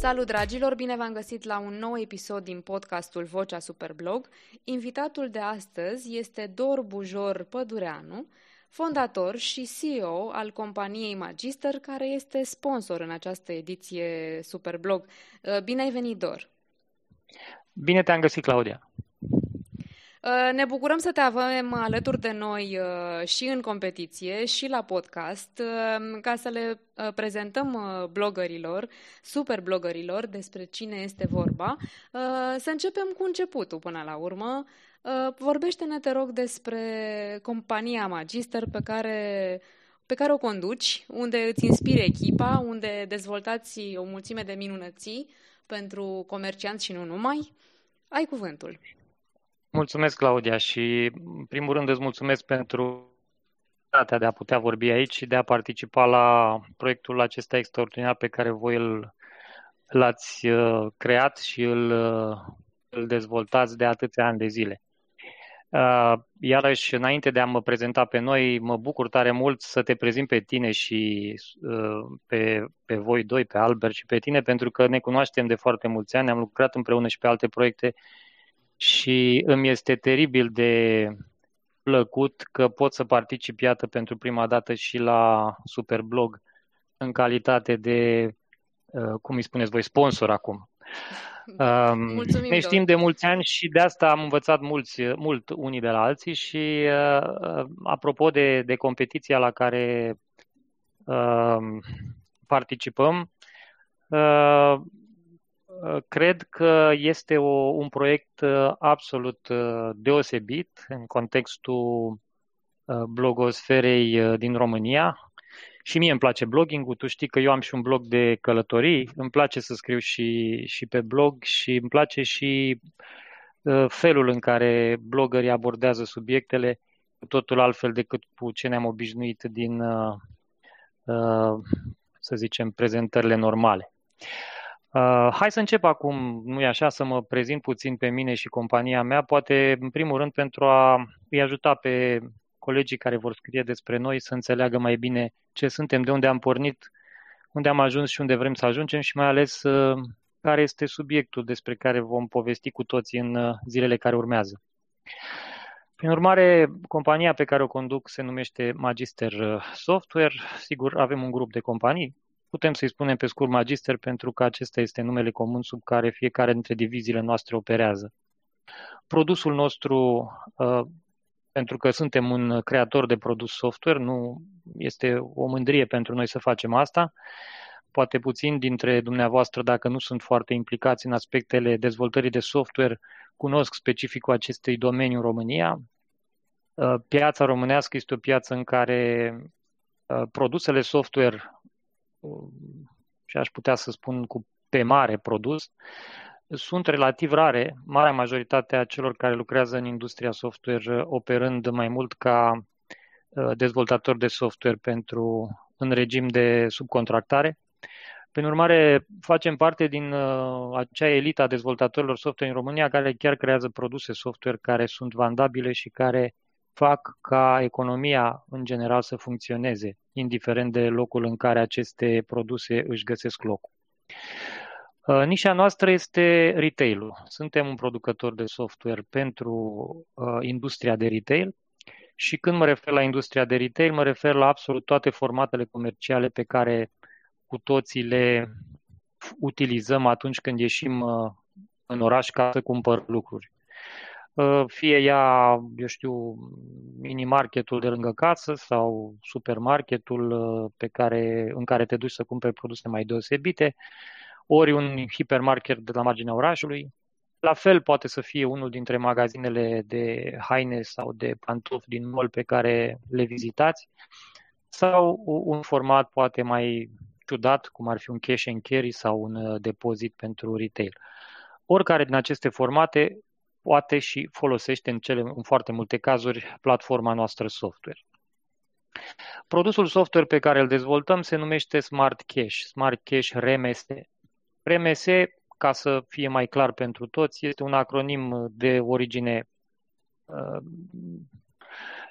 Salut dragilor, bine v-am găsit la un nou episod din podcastul Vocea Superblog. Invitatul de astăzi este Dor Bujor Pădureanu, fondator și CEO al companiei Magister, care este sponsor în această ediție Superblog. Bine ai venit, Dor! Bine te-am găsit, Claudia! Uh, ne bucurăm să te avem alături de noi uh, și în competiție și la podcast uh, ca să le prezentăm blogărilor, super blogărilor despre cine este vorba. Să începem cu începutul până la urmă. Vorbește-ne, te rog, despre compania Magister pe care, pe care o conduci, unde îți inspiri echipa, unde dezvoltați o mulțime de minunății pentru comercianți și nu numai. Ai cuvântul. Mulțumesc, Claudia, și în primul rând îți mulțumesc pentru de a putea vorbi aici și de a participa la proiectul acesta extraordinar pe care voi îl, l-ați uh, creat și îl, uh, îl dezvoltați de atâția ani de zile. Uh, iarăși, înainte de a mă prezenta pe noi, mă bucur tare mult să te prezint pe tine și pe, pe voi doi, pe Albert și pe tine, pentru că ne cunoaștem de foarte mulți ani, am lucrat împreună și pe alte proiecte și îmi este teribil de plăcut că pot să particip, iată, pentru prima dată și la Superblog în calitate de, uh, cum îi spuneți voi, sponsor acum. Um, Mulțumim, ne știm de mulți ani și de asta am învățat mulți, mult unii de la alții și uh, uh apropo de, de competiția la care uh, participăm, uh, cred că este o, un proiect uh, absolut uh, deosebit în contextul uh, blogosferei din România. Și mie îmi place blogging-ul, tu știi că eu am și un blog de călătorii, îmi place să scriu și, și pe blog și îmi place și felul în care blogării abordează subiectele, totul altfel decât cu ce ne-am obișnuit din, să zicem, prezentările normale. Uh, hai să încep acum, nu e așa, să mă prezint puțin pe mine și compania mea, poate în primul rând pentru a îi ajuta pe colegii care vor scrie despre noi să înțeleagă mai bine ce suntem, de unde am pornit, unde am ajuns și unde vrem să ajungem și mai ales uh, care este subiectul despre care vom povesti cu toții în uh, zilele care urmează. Prin urmare, compania pe care o conduc se numește Magister uh, Software. Sigur, avem un grup de companii, Putem să-i spunem pe scurt Magister pentru că acesta este numele comun sub care fiecare dintre diviziile noastre operează. Produsul nostru, uh, pentru că suntem un creator de produs software, nu este o mândrie pentru noi să facem asta. Poate puțin dintre dumneavoastră, dacă nu sunt foarte implicați în aspectele dezvoltării de software, cunosc specificul acestui domeniu în România. Uh, piața românească este o piață în care uh, produsele software și aș putea să spun cu pe mare produs, sunt relativ rare. Marea majoritate a celor care lucrează în industria software operând mai mult ca uh, dezvoltator de software pentru în regim de subcontractare. Prin urmare, facem parte din uh, acea elită a dezvoltatorilor software în România care chiar creează produse software care sunt vandabile și care fac ca economia în general să funcționeze, indiferent de locul în care aceste produse își găsesc locul. Uh, nișa noastră este retail-ul. Suntem un producător de software pentru uh, industria de retail și când mă refer la industria de retail, mă refer la absolut toate formatele comerciale pe care cu toții le utilizăm atunci când ieșim uh, în oraș ca să cumpăr lucruri. Uh, fie ea, eu știu, mini-marketul de lângă casă sau supermarketul uh, pe care, în care te duci să cumperi produse mai deosebite, ori un hipermarket de la marginea orașului. La fel poate să fie unul dintre magazinele de haine sau de pantofi din mall pe care le vizitați sau un format poate mai ciudat, cum ar fi un cash and carry sau un uh, depozit pentru retail. Oricare din aceste formate poate și folosește în, cele, în foarte multe cazuri platforma noastră software. Produsul software pe care îl dezvoltăm se numește Smart Cache, Smart Cache RMS. RMS, ca să fie mai clar pentru toți, este un acronim de origine uh,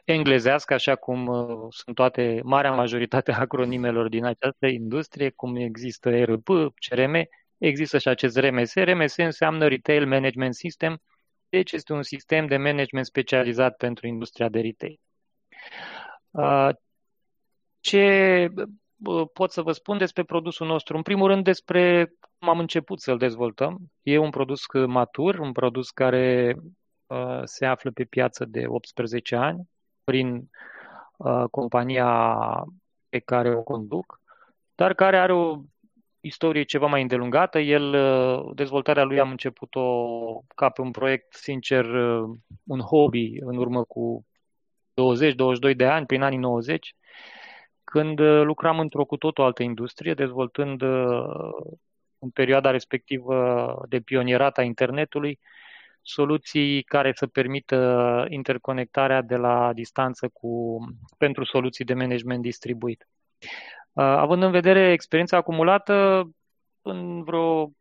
englezească, așa cum uh, sunt toate, marea majoritate a acronimelor din această industrie, cum există ERP, CRM, există și acest RMS. RMS înseamnă Retail Management System, deci este un sistem de management specializat pentru industria de retail. Ce pot să vă spun despre produsul nostru? În primul rând despre cum am început să-l dezvoltăm. E un produs matur, un produs care se află pe piață de 18 ani prin compania pe care o conduc, dar care are o istorie ceva mai îndelungată. El, dezvoltarea lui am început-o ca pe un proiect, sincer, un hobby în urmă cu 20-22 de ani, prin anii 90, când lucram într-o cu totul altă industrie, dezvoltând în perioada respectivă de pionierat a internetului, soluții care să permită interconectarea de la distanță cu, pentru soluții de management distribuit. Având în vedere experiența acumulată, în vreo 2-3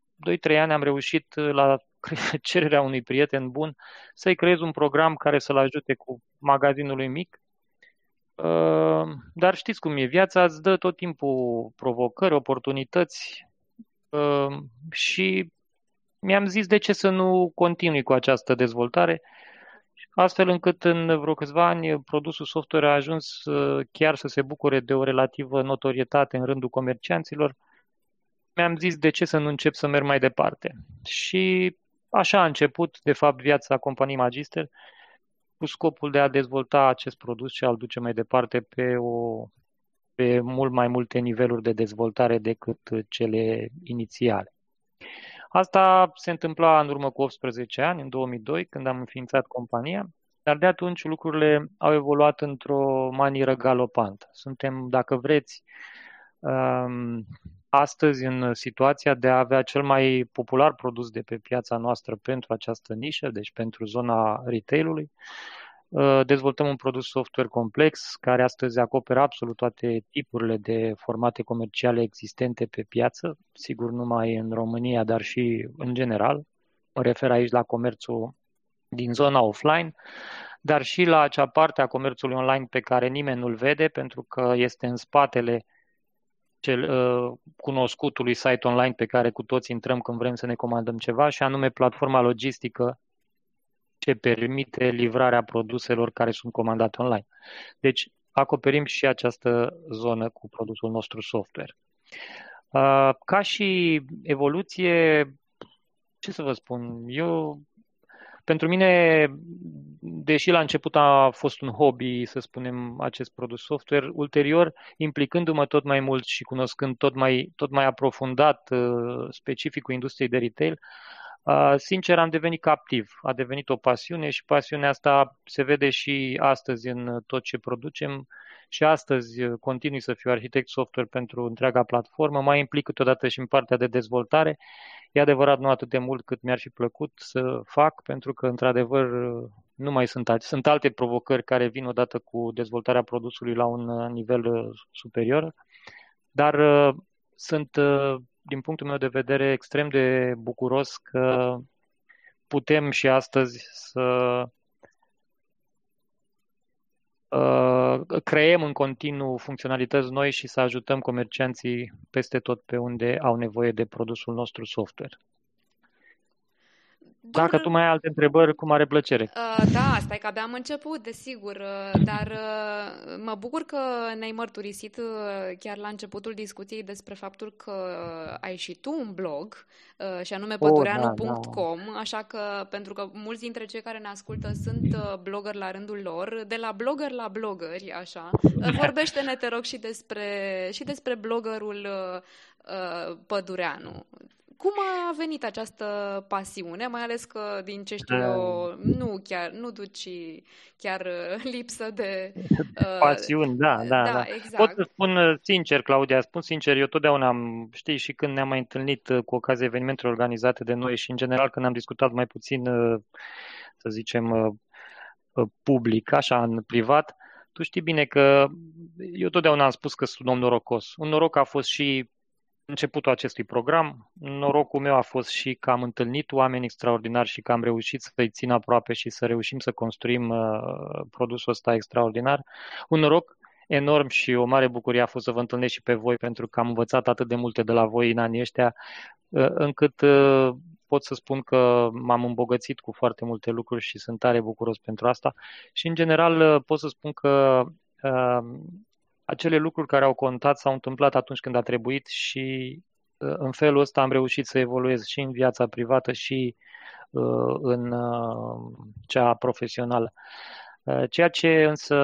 ani am reușit la cererea unui prieten bun să-i creez un program care să-l ajute cu magazinul lui mic. Dar știți cum e, viața îți dă tot timpul provocări, oportunități și mi-am zis de ce să nu continui cu această dezvoltare, astfel încât în vreo câțiva ani produsul software a ajuns uh, chiar să se bucure de o relativă notorietate în rândul comercianților. Mi-am zis de ce să nu încep să merg mai departe. Și așa a început, de fapt, viața companiei Magister, cu scopul de a dezvolta acest produs și a-l duce mai departe pe, o, pe mult mai multe niveluri de dezvoltare decât cele inițiale. Asta se întâmpla în urmă cu 18 ani, în 2002, când am înființat compania, dar de atunci lucrurile au evoluat într-o manieră galopantă. Suntem, dacă vreți, um, astăzi în situația de a avea cel mai popular produs de pe piața noastră pentru această nișă, deci pentru zona retailului. Uh, dezvoltăm un produs software complex care astăzi acoperă absolut toate tipurile de formate comerciale existente pe piață, sigur numai în România, dar și în general. Mă refer aici la comerțul din zona offline, dar și la acea parte a comerțului online pe care nimeni nu-l vede, pentru că este în spatele cel, uh, cunoscutului site online pe care cu toți intrăm când vrem să ne comandăm ceva, și anume platforma logistică ce permite livrarea produselor care sunt comandate online. Deci acoperim și această zonă cu produsul nostru software. Uh, ca și evoluție, ce să vă spun, eu pentru mine, deși la început a fost un hobby, să spunem, acest produs software, ulterior, implicându-mă tot mai mult și cunoscând tot mai, tot mai aprofundat uh, specificul industriei de retail, Sincer, am devenit captiv. A devenit o pasiune și pasiunea asta se vede și astăzi în tot ce producem. Și astăzi continui să fiu arhitect software pentru întreaga platformă. Mai implic câteodată și în partea de dezvoltare. E adevărat, nu atât de mult cât mi-ar fi plăcut să fac, pentru că, într-adevăr, nu mai sunt alte. Sunt alte provocări care vin odată cu dezvoltarea produsului la un nivel superior. Dar sunt din punctul meu de vedere, extrem de bucuros că putem și astăzi să uh, creăm în continuu funcționalități noi și să ajutăm comercianții peste tot pe unde au nevoie de produsul nostru software. Dacă tu mai ai alte întrebări, cu mare plăcere. Uh, da, stai că abia am început, desigur, uh, dar uh, mă bucur că ne-ai mărturisit uh, chiar la începutul discuției despre faptul că ai și tu un blog, uh, și anume pădureanu.com, oh, da, da. așa că, pentru că mulți dintre cei care ne ascultă sunt uh, blogger la rândul lor, de la blogger la bloggeri, așa, uh, vorbește-ne, te rog, și despre, și despre bloggerul uh, uh Pădureanu. Cum a venit această pasiune, mai ales că, din ce știu eu, nu chiar, nu duci chiar uh, lipsă de... Uh, Pasiuni, da, da, da, da. Exact. Pot să spun uh, sincer, Claudia, spun sincer, eu totdeauna am, știi, și când ne-am mai întâlnit uh, cu ocazia evenimentelor organizate de noi și, în general, când am discutat mai puțin, să zicem, public, așa, în privat, tu știi bine că eu totdeauna am spus că sunt un om norocos. Un noroc a fost și începutul acestui program. Norocul meu a fost și că am întâlnit oameni extraordinari și că am reușit să-i țin aproape și să reușim să construim uh, produsul ăsta extraordinar. Un noroc enorm și o mare bucurie a fost să vă întâlnesc și pe voi pentru că am învățat atât de multe de la voi în anii ăștia, încât pot să spun că m-am îmbogățit cu foarte multe lucruri și sunt tare bucuros pentru asta. Și în general pot să spun că acele lucruri care au contat s-au întâmplat atunci când a trebuit și uh, în felul ăsta am reușit să evoluez și în viața privată și uh, în uh, cea profesională. Ceea ce însă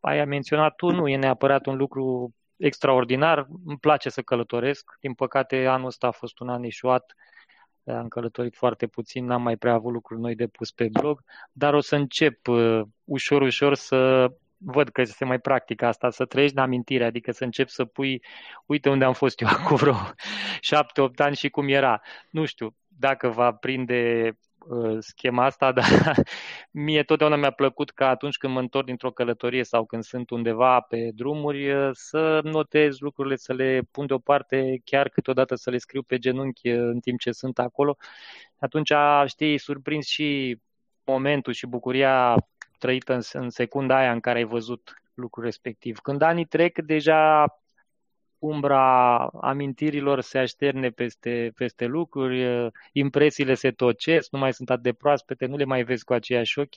ai menționat tu nu e neapărat un lucru extraordinar. Îmi place să călătoresc. Din păcate, anul ăsta a fost un an eșuat. Am călătorit foarte puțin, n-am mai prea avut lucruri noi de pus pe blog, dar o să încep ușor, ușor să văd că se mai practică asta, să trăiești în amintire, adică să începi să pui, uite unde am fost eu acum vreo șapte-opt ani și cum era. Nu știu dacă va prinde uh, schema asta, dar mie totdeauna mi-a plăcut că atunci când mă întorc dintr-o călătorie sau când sunt undeva pe drumuri, uh, să notez lucrurile, să le pun deoparte, chiar câteodată să le scriu pe genunchi uh, în timp ce sunt acolo. Atunci, știi, surprins și momentul și bucuria trăită în, în secunda aia în care ai văzut lucrul respectiv. Când anii trec, deja umbra amintirilor se așterne peste, peste lucruri, impresiile se tocesc, nu mai sunt atât de proaspete, nu le mai vezi cu aceiași ochi.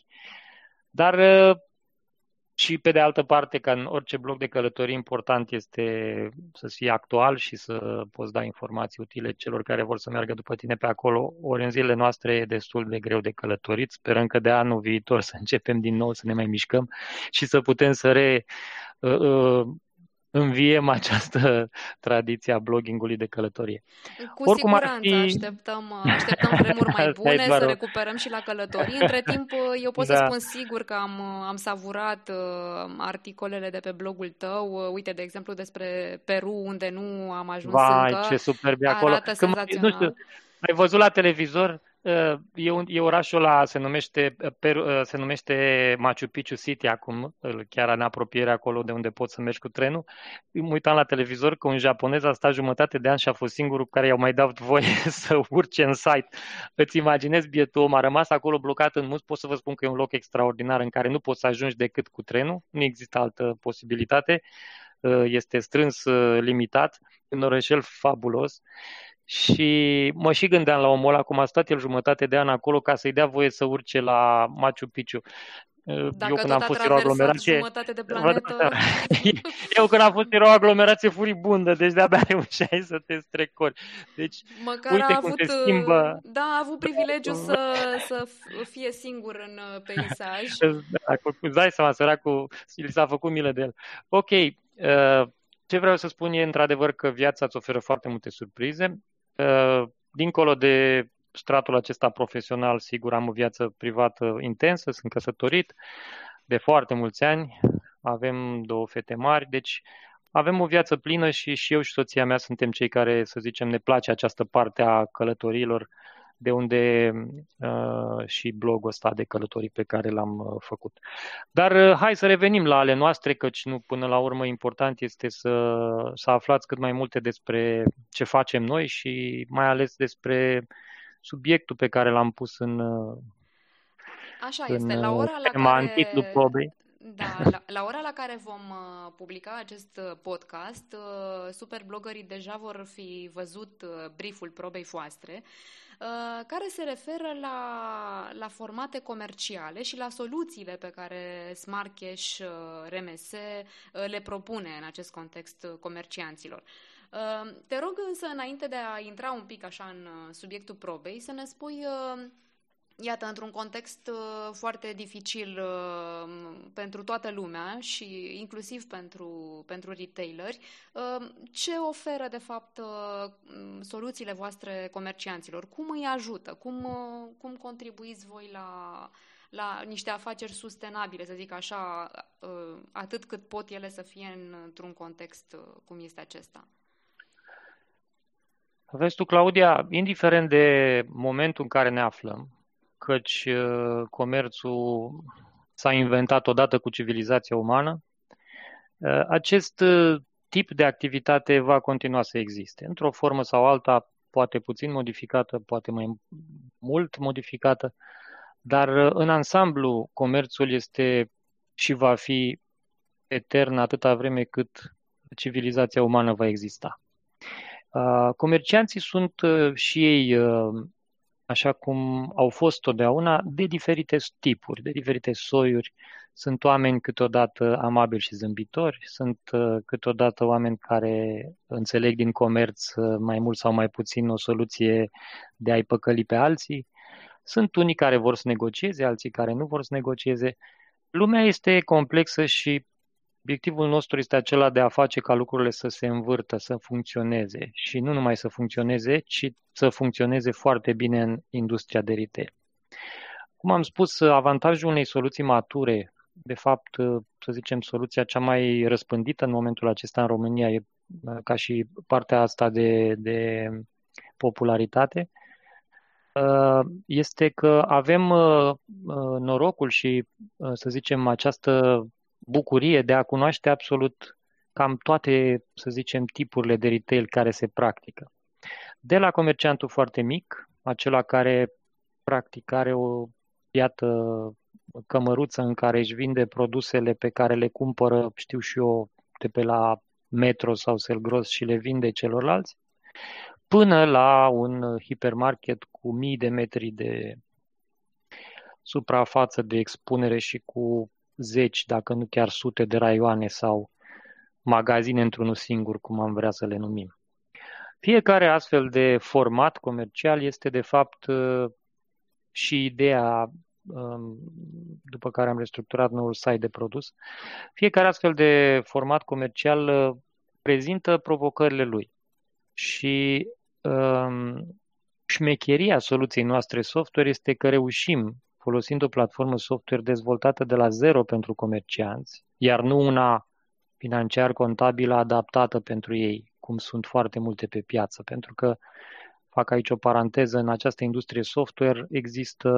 Dar și pe de altă parte, ca în orice bloc de călătorie, important este să fie actual și să poți da informații utile celor care vor să meargă după tine pe acolo. Ori în zilele noastre e destul de greu de călătorit. Sperăm că de anul viitor să începem din nou să ne mai mișcăm și să putem să re uh, uh, înviem această tradiție a bloggingului de călătorie. Cu Oricum siguranță fi... așteptăm, așteptăm vremuri mai bune, să recuperăm și la călătorii. Între timp, eu pot da. să spun sigur că am, am savurat uh, articolele de pe blogul tău. Uh, uite, de exemplu, despre Peru, unde nu am ajuns Vai, încă. ce superb e acolo. Arată Când, nu știu, ai văzut la televizor E, un, e orașul ăla, se numește, se numește Machu Picchu City acum, chiar în apropiere acolo de unde poți să mergi cu trenul. Mă uitam la televizor că un japonez a stat jumătate de an și a fost singurul care i-au mai dat voie să urce în site. Îți imaginezi bietul om, a rămas acolo blocat în mus, pot să vă spun că e un loc extraordinar în care nu poți să ajungi decât cu trenul, nu există altă posibilitate, este strâns limitat, un orășel fabulos și mă și gândeam la omul ăla, cum a stat el jumătate de an acolo ca să-i dea voie să urce la Machu Picchu. Dacă eu când am fost o aglomerație... De planetă... eu când am fost era o aglomerație furibundă, deci de-abia reușeai să te strecori. Deci, Măcar uite a cum avut, se schimbă. Da, a avut privilegiu să, să fie singur în uh, peisaj. Da, îți dai seama, săracul, li s-a făcut milă de el. Ok, uh, ce vreau să spun e într-adevăr că viața îți oferă foarte multe surprize. Uh, dincolo de stratul acesta profesional, sigur, am o viață privată intensă, sunt căsătorit de foarte mulți ani, avem două fete mari, deci avem o viață plină și, și eu și soția mea suntem cei care, să zicem, ne place această parte a călătorilor de unde uh, și blogul ăsta de călătorii pe care l-am uh, făcut. Dar uh, hai să revenim la ale noastre, căci nu până la urmă important este să, să aflați cât mai multe despre ce facem noi și mai ales despre subiectul pe care l-am pus în Așa în, este, la ora la care... în probei. Da, la, la ora la care vom uh, publica acest uh, podcast, uh, superblogării deja vor fi văzut uh, brieful probei voastre, uh, care se referă la, la formate comerciale și la soluțiile pe care Smart Cash uh, RMS uh, le propune în acest context uh, comercianților. Uh, te rog însă, înainte de a intra un pic așa în uh, subiectul probei, să ne spui uh, Iată, într-un context uh, foarte dificil uh, pentru toată lumea și inclusiv pentru, pentru retaileri, uh, ce oferă, de fapt, soluțiile voastre comercianților? Cum îi ajută? Cum, cum contribuiți voi la, la niște afaceri sustenabile, să zic așa, atât cât pot ele să fie într-un context cum este acesta? Vezi tu, Claudia, indiferent de momentul în care ne aflăm, căci uh, comerțul s-a inventat odată cu civilizația umană. Uh, acest uh, tip de activitate va continua să existe, într-o formă sau alta, poate puțin modificată, poate mai mult modificată, dar în ansamblu comerțul este și va fi etern atâta vreme cât civilizația umană va exista. Uh, comercianții sunt uh, și ei, uh, așa cum au fost totdeauna, de diferite tipuri, de diferite soiuri. Sunt oameni câteodată amabili și zâmbitori, sunt câteodată oameni care înțeleg din comerț mai mult sau mai puțin o soluție de a-i păcăli pe alții. Sunt unii care vor să negocieze, alții care nu vor să negocieze. Lumea este complexă și Obiectivul nostru este acela de a face ca lucrurile să se învârtă, să funcționeze și nu numai să funcționeze, ci să funcționeze foarte bine în industria de retail. Cum am spus, avantajul unei soluții mature, de fapt, să zicem, soluția cea mai răspândită în momentul acesta în România, e ca și partea asta de, de popularitate, este că avem norocul și, să zicem, această bucurie de a cunoaște absolut cam toate, să zicem, tipurile de retail care se practică. De la comerciantul foarte mic, acela care practic are o iată cămăruță în care își vinde produsele pe care le cumpără, știu și eu, de pe la Metro sau Selgros și le vinde celorlalți, până la un hipermarket cu mii de metri de suprafață de expunere și cu zeci, dacă nu chiar sute de raioane sau magazine într-unul singur, cum am vrea să le numim. Fiecare astfel de format comercial este de fapt uh, și ideea um, după care am restructurat noul site de produs. Fiecare astfel de format comercial uh, prezintă provocările lui și um, șmecheria soluției noastre software este că reușim folosind o platformă software dezvoltată de la zero pentru comercianți, iar nu una financiar contabilă adaptată pentru ei, cum sunt foarte multe pe piață, pentru că fac aici o paranteză, în această industrie software există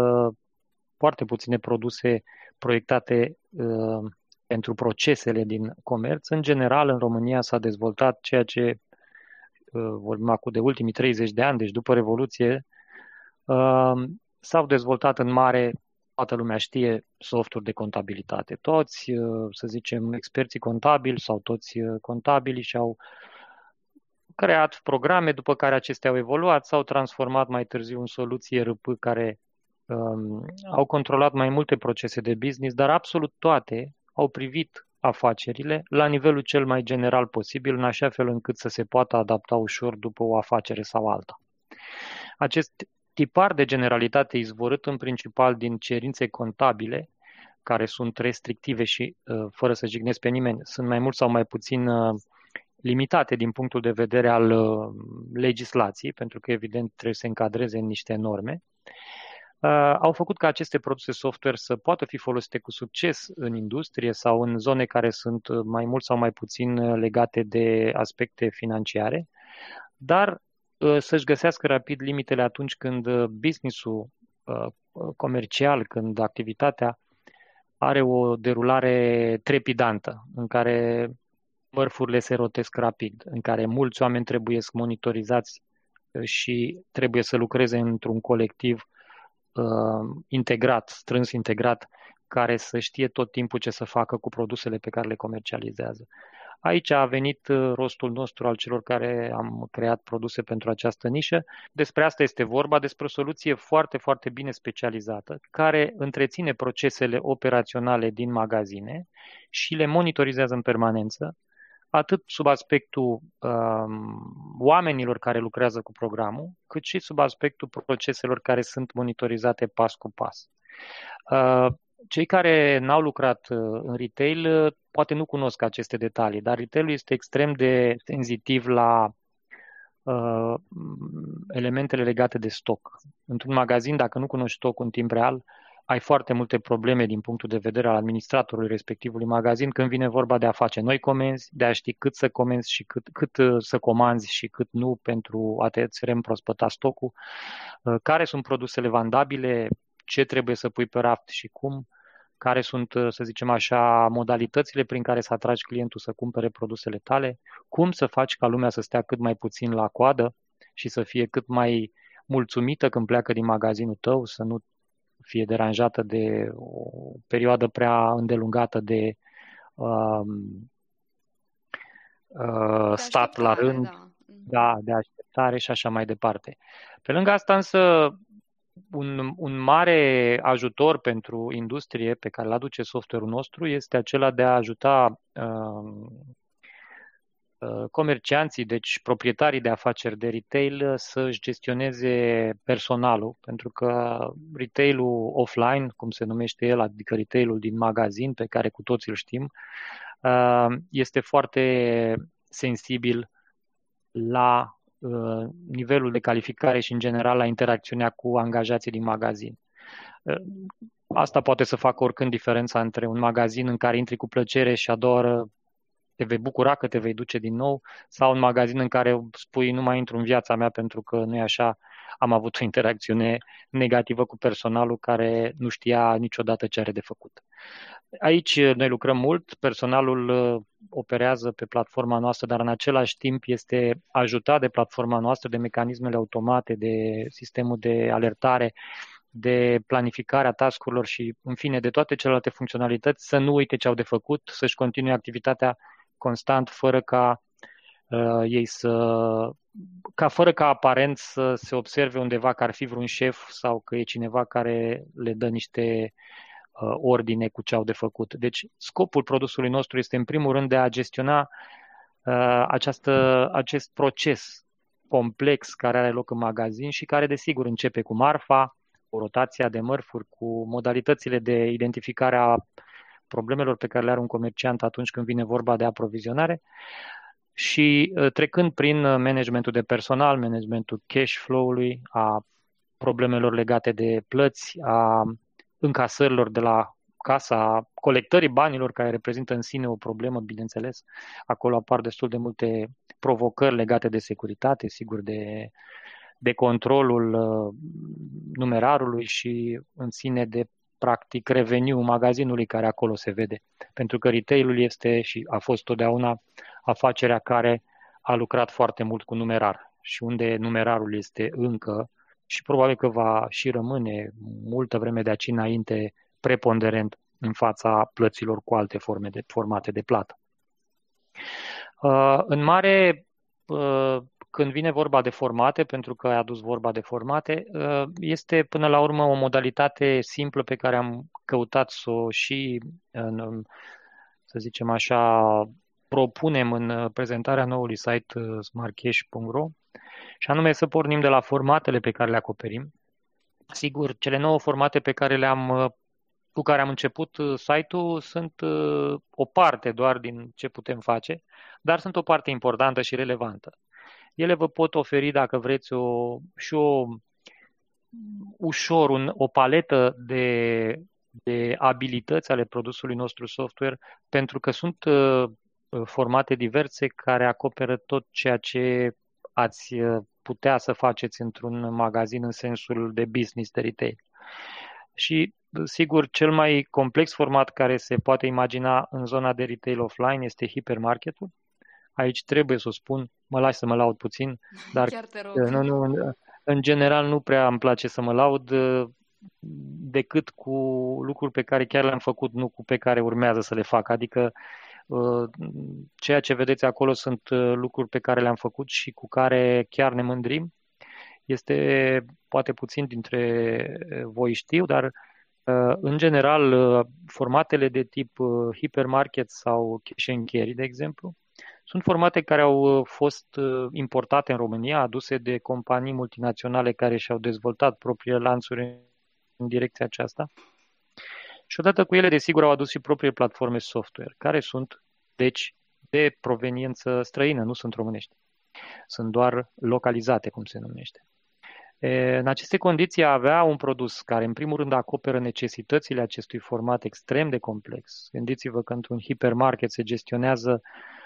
foarte puține produse proiectate uh, pentru procesele din comerț. În general, în România s-a dezvoltat ceea ce uh, vorbim acum de ultimii 30 de ani, deci după Revoluție, uh, s-au dezvoltat în mare, toată lumea știe, softuri de contabilitate. Toți, uh, să zicem, experții contabili sau toți uh, contabili și-au creat programe, după care acestea au evoluat, s-au transformat mai târziu în soluții RP care um, au controlat mai multe procese de business, dar absolut toate au privit afacerile la nivelul cel mai general posibil, în așa fel încât să se poată adapta ușor după o afacere sau alta. Acest tipar de generalitate izvorât în principal din cerințe contabile, care sunt restrictive și, uh, fără să jignesc pe nimeni, sunt mai mult sau mai puțin uh, limitate din punctul de vedere al uh, legislației, pentru că, evident, trebuie să se încadreze în niște norme, au făcut ca aceste produse software să poată fi folosite cu succes în industrie sau în zone care sunt mai mult sau mai puțin legate de aspecte financiare, dar Uh, să-și găsească rapid limitele atunci când uh, businessul uh, comercial, când activitatea are o derulare trepidantă, în care mărfurile se rotesc rapid, în care mulți oameni trebuie să monitorizați și trebuie să lucreze într-un colectiv uh, integrat, strâns integrat, care să știe tot timpul ce să facă cu produsele pe care le comercializează. Aici a venit uh, rostul nostru al celor care am creat produse pentru această nișă. Despre asta este vorba, despre o soluție foarte, foarte bine specializată, care întreține procesele operaționale din magazine și le monitorizează în permanență, atât sub aspectul um, oamenilor care lucrează cu programul, cât și sub aspectul proceselor care sunt monitorizate pas cu pas. Uh, cei care n-au lucrat uh, în retail uh, poate nu cunosc aceste detalii, dar retailul este extrem de senzitiv la uh, elementele legate de stoc. Într-un magazin, dacă nu cunoști stocul în timp real, ai foarte multe probleme din punctul de vedere al administratorului respectivului magazin când vine vorba de a face noi comenzi, de a ști cât să comenzi și cât, cât uh, să comanzi și cât nu pentru a-ți reîmprospăta stocul, care sunt produsele vandabile, ce trebuie să pui pe raft și cum, care sunt, uh, să zicem așa, modalitățile prin care să atragi clientul să cumpere produsele tale, cum să faci ca lumea să stea cât mai puțin la coadă și să fie cât mai mulțumită când pleacă din magazinul tău, să nu fie deranjată de o perioadă prea îndelungată de um, uh, stat la rând, da. da, de așteptare și așa mai departe. Pe lângă asta însă, un, un mare ajutor pentru industrie pe care îl aduce software-ul nostru este acela de a ajuta uh, comercianții, deci proprietarii de afaceri de retail să-și gestioneze personalul, pentru că retailul offline, cum se numește el, adică retailul din magazin, pe care cu toții îl știm, uh, este foarte sensibil la uh, nivelul de calificare și, în general, la interacțiunea cu angajații din magazin. Uh, asta poate să facă oricând diferența între un magazin în care intri cu plăcere și a doua oră te vei bucura că te vei duce din nou sau un magazin în care spui nu mai intru în viața mea pentru că nu e așa, am avut o interacțiune negativă cu personalul care nu știa niciodată ce are de făcut. Aici uh, noi lucrăm mult, personalul uh, operează pe platforma noastră, dar în același timp este ajutat de platforma noastră, de mecanismele automate, de sistemul de alertare, de planificarea tascurilor și, în fine, de toate celelalte funcționalități, să nu uite ce au de făcut, să-și continue activitatea constant, fără ca uh, ei să, ca fără ca aparent să se observe undeva că ar fi vreun șef sau că e cineva care le dă niște uh, ordine cu ce au de făcut. Deci scopul produsului nostru este în primul rând de a gestiona uh, această, acest proces complex care are loc în magazin și care desigur începe cu marfa, cu rotația de mărfuri, cu modalitățile de identificare a problemelor pe care le are un comerciant atunci când vine vorba de aprovizionare și uh, trecând prin uh, managementul de personal, managementul cash flow-ului, a problemelor legate de plăți, a încasărilor de la casa, colectării banilor care reprezintă în sine o problemă, bineînțeles. Acolo apar destul de multe provocări legate de securitate, sigur, de, de controlul uh, numerarului și în sine de practic revenue magazinului care acolo se vede. Pentru că retailul este și a fost totdeauna afacerea care a lucrat foarte mult cu numerar și unde numerarul este încă și probabil că va și rămâne multă vreme de aici înainte preponderent în fața plăților cu alte forme de, formate de plată. Uh, în mare, uh, când vine vorba de formate, pentru că ai adus vorba de formate, uh, este până la urmă o modalitate simplă pe care am căutat să o și, în, să zicem așa, propunem în prezentarea noului site uh, smartcash.ro și anume să pornim de la formatele pe care le acoperim. Sigur, cele nouă formate pe care le-am uh, cu care am început site-ul sunt o parte doar din ce putem face, dar sunt o parte importantă și relevantă. Ele vă pot oferi, dacă vreți, o, și o ușor un, o paletă de, de abilități ale produsului nostru software, pentru că sunt uh, formate diverse care acoperă tot ceea ce ați uh, putea să faceți într-un magazin în sensul de business de retail. Și, sigur, cel mai complex format care se poate imagina în zona de retail offline este hipermarketul, aici trebuie să o spun, mă lași să mă laud puțin, dar nu, nu, în general nu prea îmi place să mă laud uh, decât cu lucruri pe care chiar le-am făcut, nu cu pe care urmează să le fac. Adică uh, ceea ce vedeți acolo sunt uh, lucruri pe care le-am făcut și cu care chiar ne mândrim. Este, poate puțin dintre voi știu, dar în general, formatele de tip hipermarket sau cash and carry, de exemplu, sunt formate care au uh, fost uh, importate în România, aduse de companii multinaționale care și-au dezvoltat propriile lanțuri în direcția aceasta. Și odată cu ele, desigur, au adus și proprie platforme software, care sunt, deci, de proveniență străină, nu sunt românești. Sunt doar localizate, cum se numește. În aceste condiții a avea un produs care, în primul rând, acoperă necesitățile acestui format extrem de complex. Gândiți-vă că într-un hipermarket se gestionează Uh,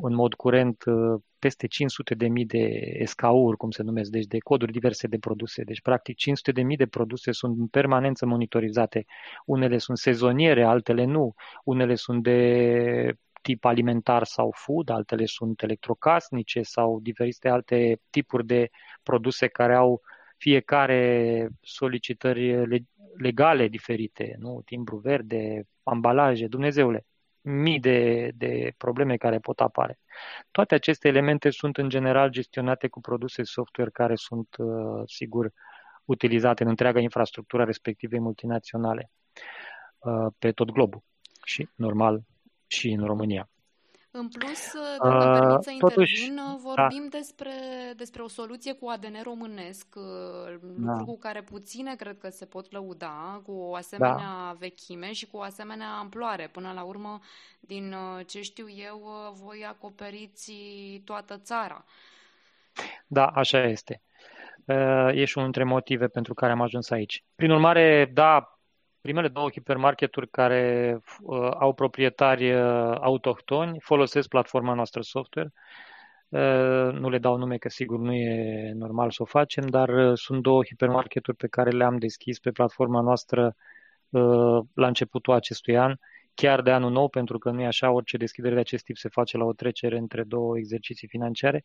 în mod curent uh, peste 500 de mii de SKU-uri, cum se numesc, deci de coduri diverse de produse. Deci, practic, 500 de mii de produse sunt în permanență monitorizate. Unele sunt sezoniere, altele nu. Unele sunt de tip alimentar sau food, altele sunt electrocasnice sau diferite alte tipuri de produse care au fiecare solicitări legale diferite, nu? Timbru verde, ambalaje, Dumnezeule mii de, de probleme care pot apare. Toate aceste elemente sunt în general gestionate cu produse software care sunt, uh, sigur, utilizate în întreaga infrastructură respectivei multinaționale uh, pe tot globul și, normal, și în România. În plus, dacă uh, îmi permit să intervin, totuși, vorbim da. despre, despre o soluție cu ADN românesc, uh, lucru da. cu care puține cred că se pot lăuda, cu o asemenea da. vechime și cu o asemenea amploare. Până la urmă, din uh, ce știu eu, uh, voi acoperiți toată țara. Da, așa este. E și unul dintre motive pentru care am ajuns aici. Prin urmare, da, primele două hipermarketuri care uh, au proprietari uh, autohtoni folosesc platforma noastră software. Uh, nu le dau nume că sigur nu e normal să o facem, dar uh, sunt două hipermarketuri pe care le-am deschis pe platforma noastră uh, la începutul acestui an chiar de anul nou, pentru că nu e așa, orice deschidere de acest tip se face la o trecere între două exerciții financiare.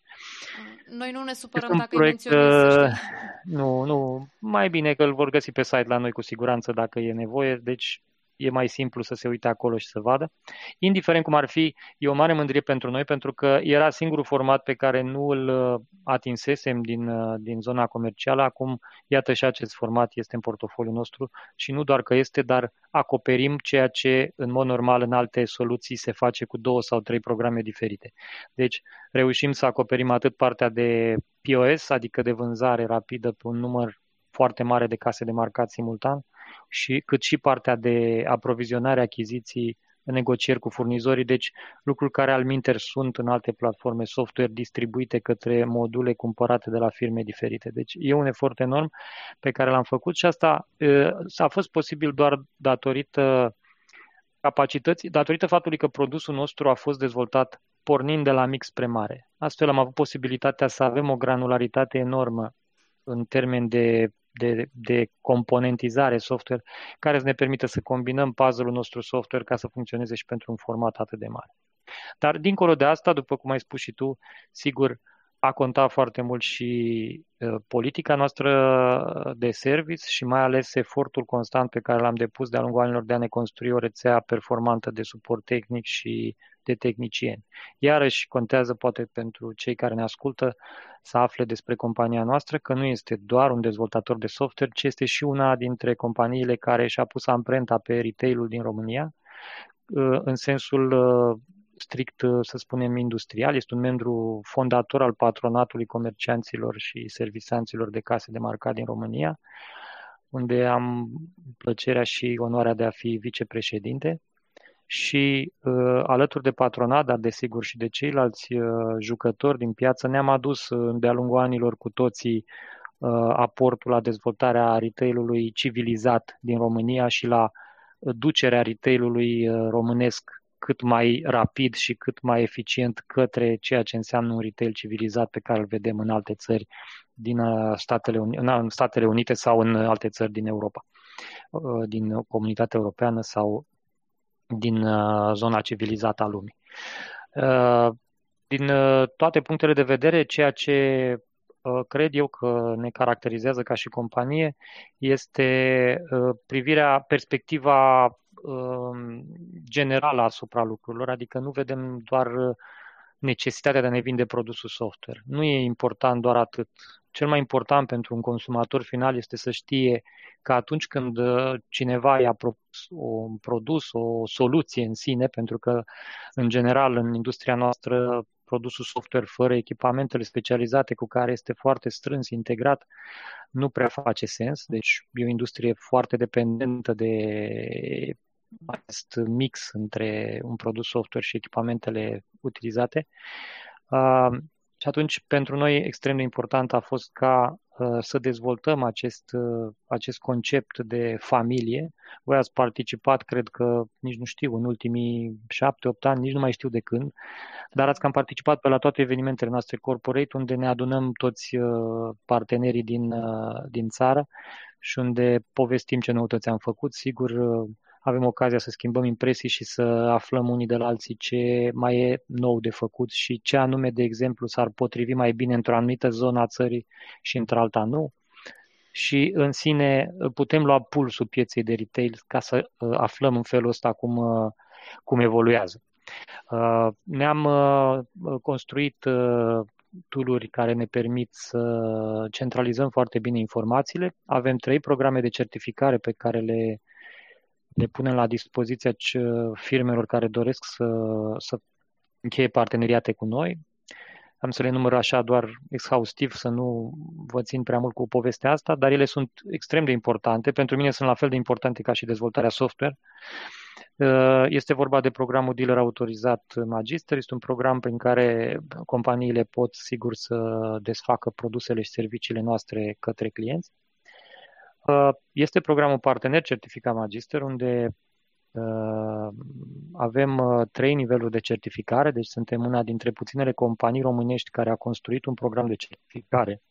Noi nu ne supărăm este dacă proiect, îi menționezi, uh, Nu, nu, mai bine că îl vor găsi pe site la noi cu siguranță dacă e nevoie, deci e mai simplu să se uite acolo și să vadă. Indiferent cum ar fi, e o mare mândrie pentru noi, pentru că era singurul format pe care nu îl uh, atinsesem din, uh, din zona comercială. Acum, iată și acest format este în portofoliul nostru și nu doar că este, dar acoperim ceea ce în mod normal în alte soluții se face cu două sau trei programe diferite. Deci, reușim să acoperim atât partea de POS, adică de vânzare rapidă pe un număr foarte mare de case de marcat simultan, și cât și partea de aprovizionare, achiziții, negocieri cu furnizorii, deci lucruri care al minter sunt în alte platforme software distribuite către module cumpărate de la firme diferite. Deci e un efort enorm pe care l-am făcut și asta a fost posibil doar datorită capacității, datorită faptului că produsul nostru a fost dezvoltat pornind de la mic spre mare. Astfel am avut posibilitatea să avem o granularitate enormă în termen de de, de componentizare software care să ne permită să combinăm puzzle-ul nostru software ca să funcționeze și pentru un format atât de mare. Dar dincolo de asta, după cum ai spus și tu, sigur, a contat foarte mult și uh, politica noastră de service și mai ales efortul constant pe care l-am depus de-a lungul anilor de a ne construi o rețea performantă de suport tehnic și de tehnicieni. Iarăși contează poate pentru cei care ne ascultă să afle despre compania noastră că nu este doar un dezvoltator de software, ci este și una dintre companiile care și-a pus amprenta pe retail-ul din România, uh, în sensul uh, strict, uh, să spunem, industrial. Este un membru fondator al patronatului comercianților și servisanților de case de marcat din România, unde am plăcerea și onoarea de a fi vicepreședinte și uh, alături de patronat, dar desigur și de ceilalți uh, jucători din piață, ne-am adus uh, de-a lungul anilor cu toții uh, aportul la dezvoltarea retailului civilizat din România și la ducerea retailului uh, românesc cât mai rapid și cât mai eficient către ceea ce înseamnă un retail civilizat pe care îl vedem în alte țări din uh, Statele, Uni- în Statele Unite sau în alte țări din Europa, uh, din comunitatea europeană sau din uh, zona civilizată a lumii. Uh, din uh, toate punctele de vedere, ceea ce cred eu că ne caracterizează ca și companie este privirea, perspectiva um, generală asupra lucrurilor, adică nu vedem doar necesitatea de a ne vinde produsul software. Nu e important doar atât. Cel mai important pentru un consumator final este să știe că atunci când uh, cineva i-a propus un produs, o soluție în sine, pentru că, în general, în industria noastră, produsul software fără echipamentele specializate cu care este foarte strâns integrat nu prea face sens. Deci e o industrie foarte dependentă de acest mix între un produs software și echipamentele utilizate. Uh, și atunci, pentru noi, extrem de important a fost ca uh, să dezvoltăm acest, uh, acest concept de familie. Voi ați participat, cred că, nici nu știu, în ultimii șapte-opt ani, nici nu mai știu de când, dar ați cam participat pe la toate evenimentele noastre corporate, unde ne adunăm toți uh, partenerii din, uh, din țară și unde povestim ce noutăți am făcut. Sigur, uh, avem ocazia să schimbăm impresii și să aflăm unii de la alții ce mai e nou de făcut și ce anume, de exemplu, s-ar potrivi mai bine într-o anumită zonă a țării și într-alta nu. Și în sine putem lua pulsul pieței de retail ca să uh, aflăm în felul ăsta cum uh, cum evoluează. Ne-am construit tooluri care ne permit să centralizăm foarte bine informațiile. Avem trei programe de certificare pe care le, le punem la dispoziția firmelor care doresc să, să încheie parteneriate cu noi. Am să le număr așa doar exhaustiv, să nu vă țin prea mult cu povestea asta, dar ele sunt extrem de importante. Pentru mine sunt la fel de importante ca și dezvoltarea software. Uh, este vorba de programul dealer autorizat Magister. Este un program prin care companiile pot, sigur, să desfacă produsele și serviciile noastre către clienți. Uh, este programul partener certificat Magister, unde uh, avem trei niveluri de certificare, deci suntem una dintre puținele companii românești care a construit un program de certificare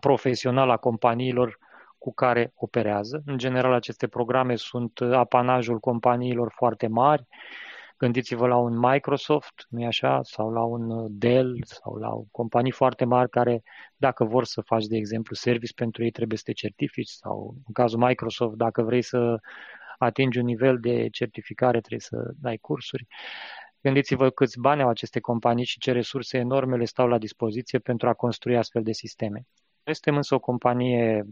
profesional a companiilor cu care operează. În general, aceste programe sunt apanajul companiilor foarte mari. Gândiți-vă la un Microsoft, nu așa, sau la un Dell, sau la companii foarte mari care, dacă vor să faci, de exemplu, service pentru ei, trebuie să te certifici, sau în cazul Microsoft, dacă vrei să atingi un nivel de certificare, trebuie să dai cursuri. Gândiți-vă câți bani au aceste companii și ce resurse enorme le stau la dispoziție pentru a construi astfel de sisteme. Noi suntem însă o companie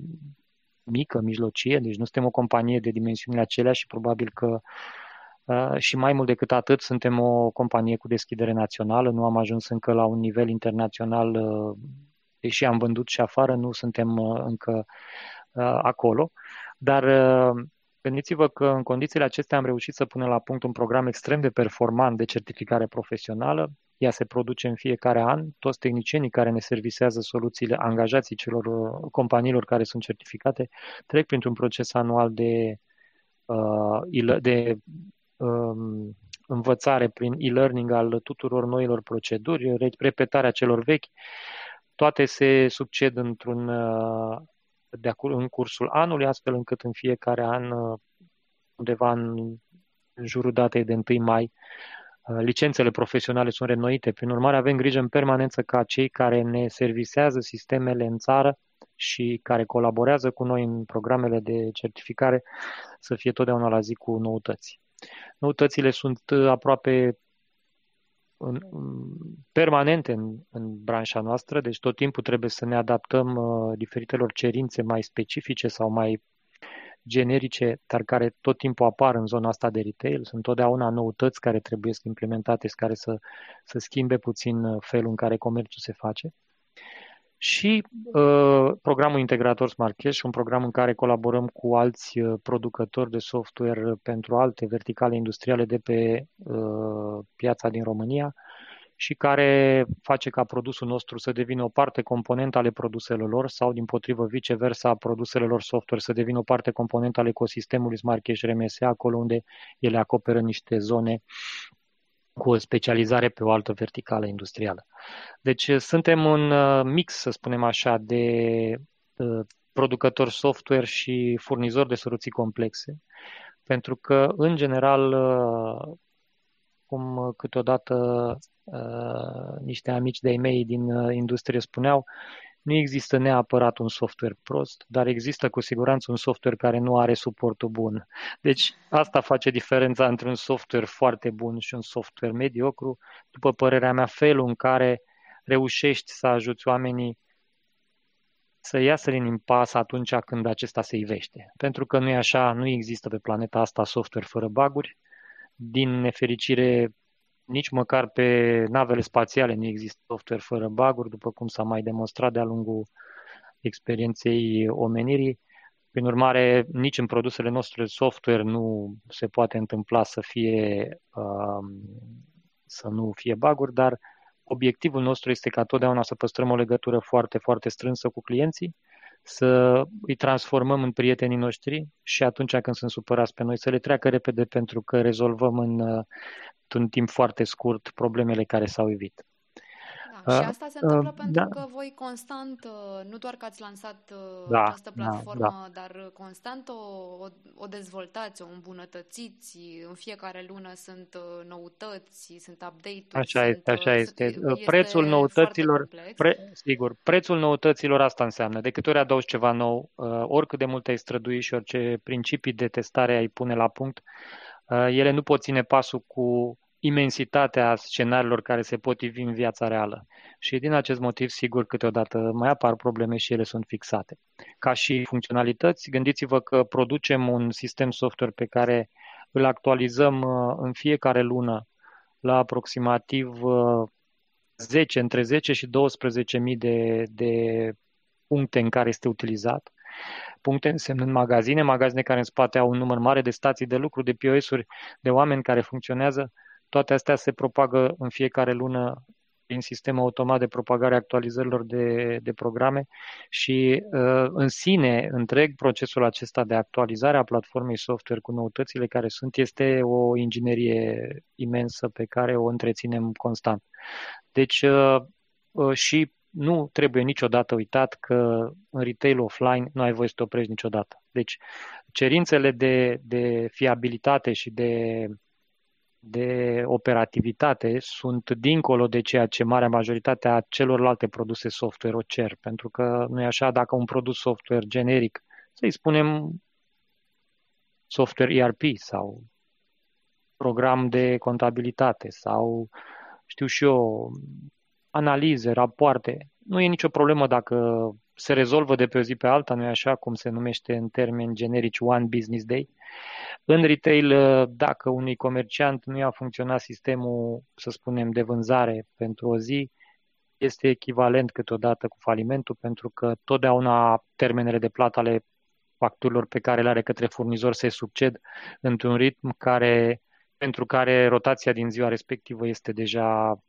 mică, mijlocie, deci nu suntem o companie de dimensiunile acelea și probabil că uh, și mai mult decât atât suntem o companie cu deschidere națională, nu am ajuns încă la un nivel internațional, uh, deși am vândut și afară, nu suntem uh, încă acolo, dar Gândiți-vă că în condițiile acestea am reușit să punem la punct un program extrem de performant de certificare profesională. Ea se produce în fiecare an. Toți tehnicienii care ne servisează soluțiile, angajații celor uh, companiilor care sunt certificate, trec printr-un proces anual de, uh, de um, învățare prin e-learning al tuturor noilor proceduri, repetarea celor vechi. Toate se succed într-un uh, de acolo, în cursul anului, astfel încât în fiecare an, uh, undeva în, în jurul datei de 1 mai, uh, licențele profesionale sunt renoite. Prin urmare, avem grijă în permanență ca cei care ne servisează sistemele în țară și care colaborează cu noi în programele de certificare să fie totdeauna la zi cu noutăți. Noutățile sunt uh, aproape în, permanente în, în branșa noastră, deci tot timpul trebuie să ne adaptăm uh, diferitelor cerințe mai specifice sau mai generice, dar care tot timpul apar în zona asta de retail. Sunt totdeauna noutăți care trebuie să implementate, care să, să schimbe puțin uh, felul în care comerțul se face și uh, programul integrator Smart Cash, un program în care colaborăm cu alți uh, producători de software pentru alte verticale industriale de pe uh, piața din România și care face ca produsul nostru să devină o parte componentă ale produselor lor sau, din potrivă, viceversa, produsele lor software să devină o parte componentă ale ecosistemului Smart Cash RMS, acolo unde ele acoperă niște zone cu o specializare pe o altă verticală industrială. Deci uh, suntem un uh, mix, să spunem așa, de uh, producător software și furnizor de soluții complexe, pentru că, în general, cum câteodată niște amici de-ai mei din industrie spuneau, nu există neapărat un software prost, dar există cu siguranță un software care nu are suportul bun. Deci asta face diferența între un software foarte bun și un software mediocru. După părerea mea, felul în care reușești să ajuți oamenii să iasă din impas atunci când acesta se ivește. Pentru că nu e așa, nu există pe planeta asta software fără baguri. Din nefericire, nici măcar pe navele spațiale nu există software fără baguri, după cum s-a mai demonstrat de-a lungul experienței omenirii. Prin urmare, nici în produsele noastre software nu se poate întâmpla să fie um, să nu fie baguri, dar obiectivul nostru este ca totdeauna să păstrăm o legătură foarte, foarte strânsă cu clienții, să îi transformăm în prietenii noștri și atunci când sunt supărați pe noi să le treacă repede pentru că rezolvăm în un timp foarte scurt problemele care s-au evit. Da, și asta se întâmplă uh, pentru da. că voi constant, uh, nu doar că ați lansat uh, da, această da, platformă, da, da. dar constant o, o, o dezvoltați, o îmbunătățiți, în fiecare lună sunt uh, noutăți, sunt update-uri. Așa sunt, este, așa este. este. Prețul noutăților, pre, sigur, prețul noutăților asta înseamnă. De câte ori adaugi ceva nou, uh, oricât de mult ai strădui și orice principii de testare ai pune la punct, ele nu pot ține pasul cu imensitatea scenariilor care se pot ivi în viața reală. Și din acest motiv, sigur, câteodată mai apar probleme și ele sunt fixate. Ca și funcționalități, gândiți-vă că producem un sistem software pe care îl actualizăm uh, în fiecare lună la aproximativ 10, uh, între 10 și 12.000 de, de puncte în care este utilizat. Puncte însemnând magazine, magazine care în spate au un număr mare de stații de lucru, de POS-uri, de oameni care funcționează toate astea se propagă în fiecare lună prin sistem automat de propagare actualizărilor de, de programe și uh, în sine, întreg procesul acesta de actualizare a platformei software cu noutățile care sunt este o inginerie imensă pe care o întreținem constant. Deci uh, uh, și nu trebuie niciodată uitat că în retail offline nu ai voie să te oprești niciodată. Deci cerințele de, de fiabilitate și de de operativitate sunt dincolo de ceea ce marea majoritate a celorlalte produse software o cer. Pentru că nu e așa, dacă un produs software generic, să-i spunem software ERP sau program de contabilitate sau, știu și eu, analize, rapoarte, nu e nicio problemă dacă se rezolvă de pe o zi pe alta, nu e așa cum se numește în termeni generici One Business Day. În retail, uh, dacă unui comerciant nu i-a funcționat sistemul, să spunem, de vânzare pentru o zi, este echivalent câteodată cu falimentul, pentru că totdeauna termenele de plată ale facturilor pe care le are către furnizor se succed într-un ritm care, pentru care rotația din ziua respectivă este deja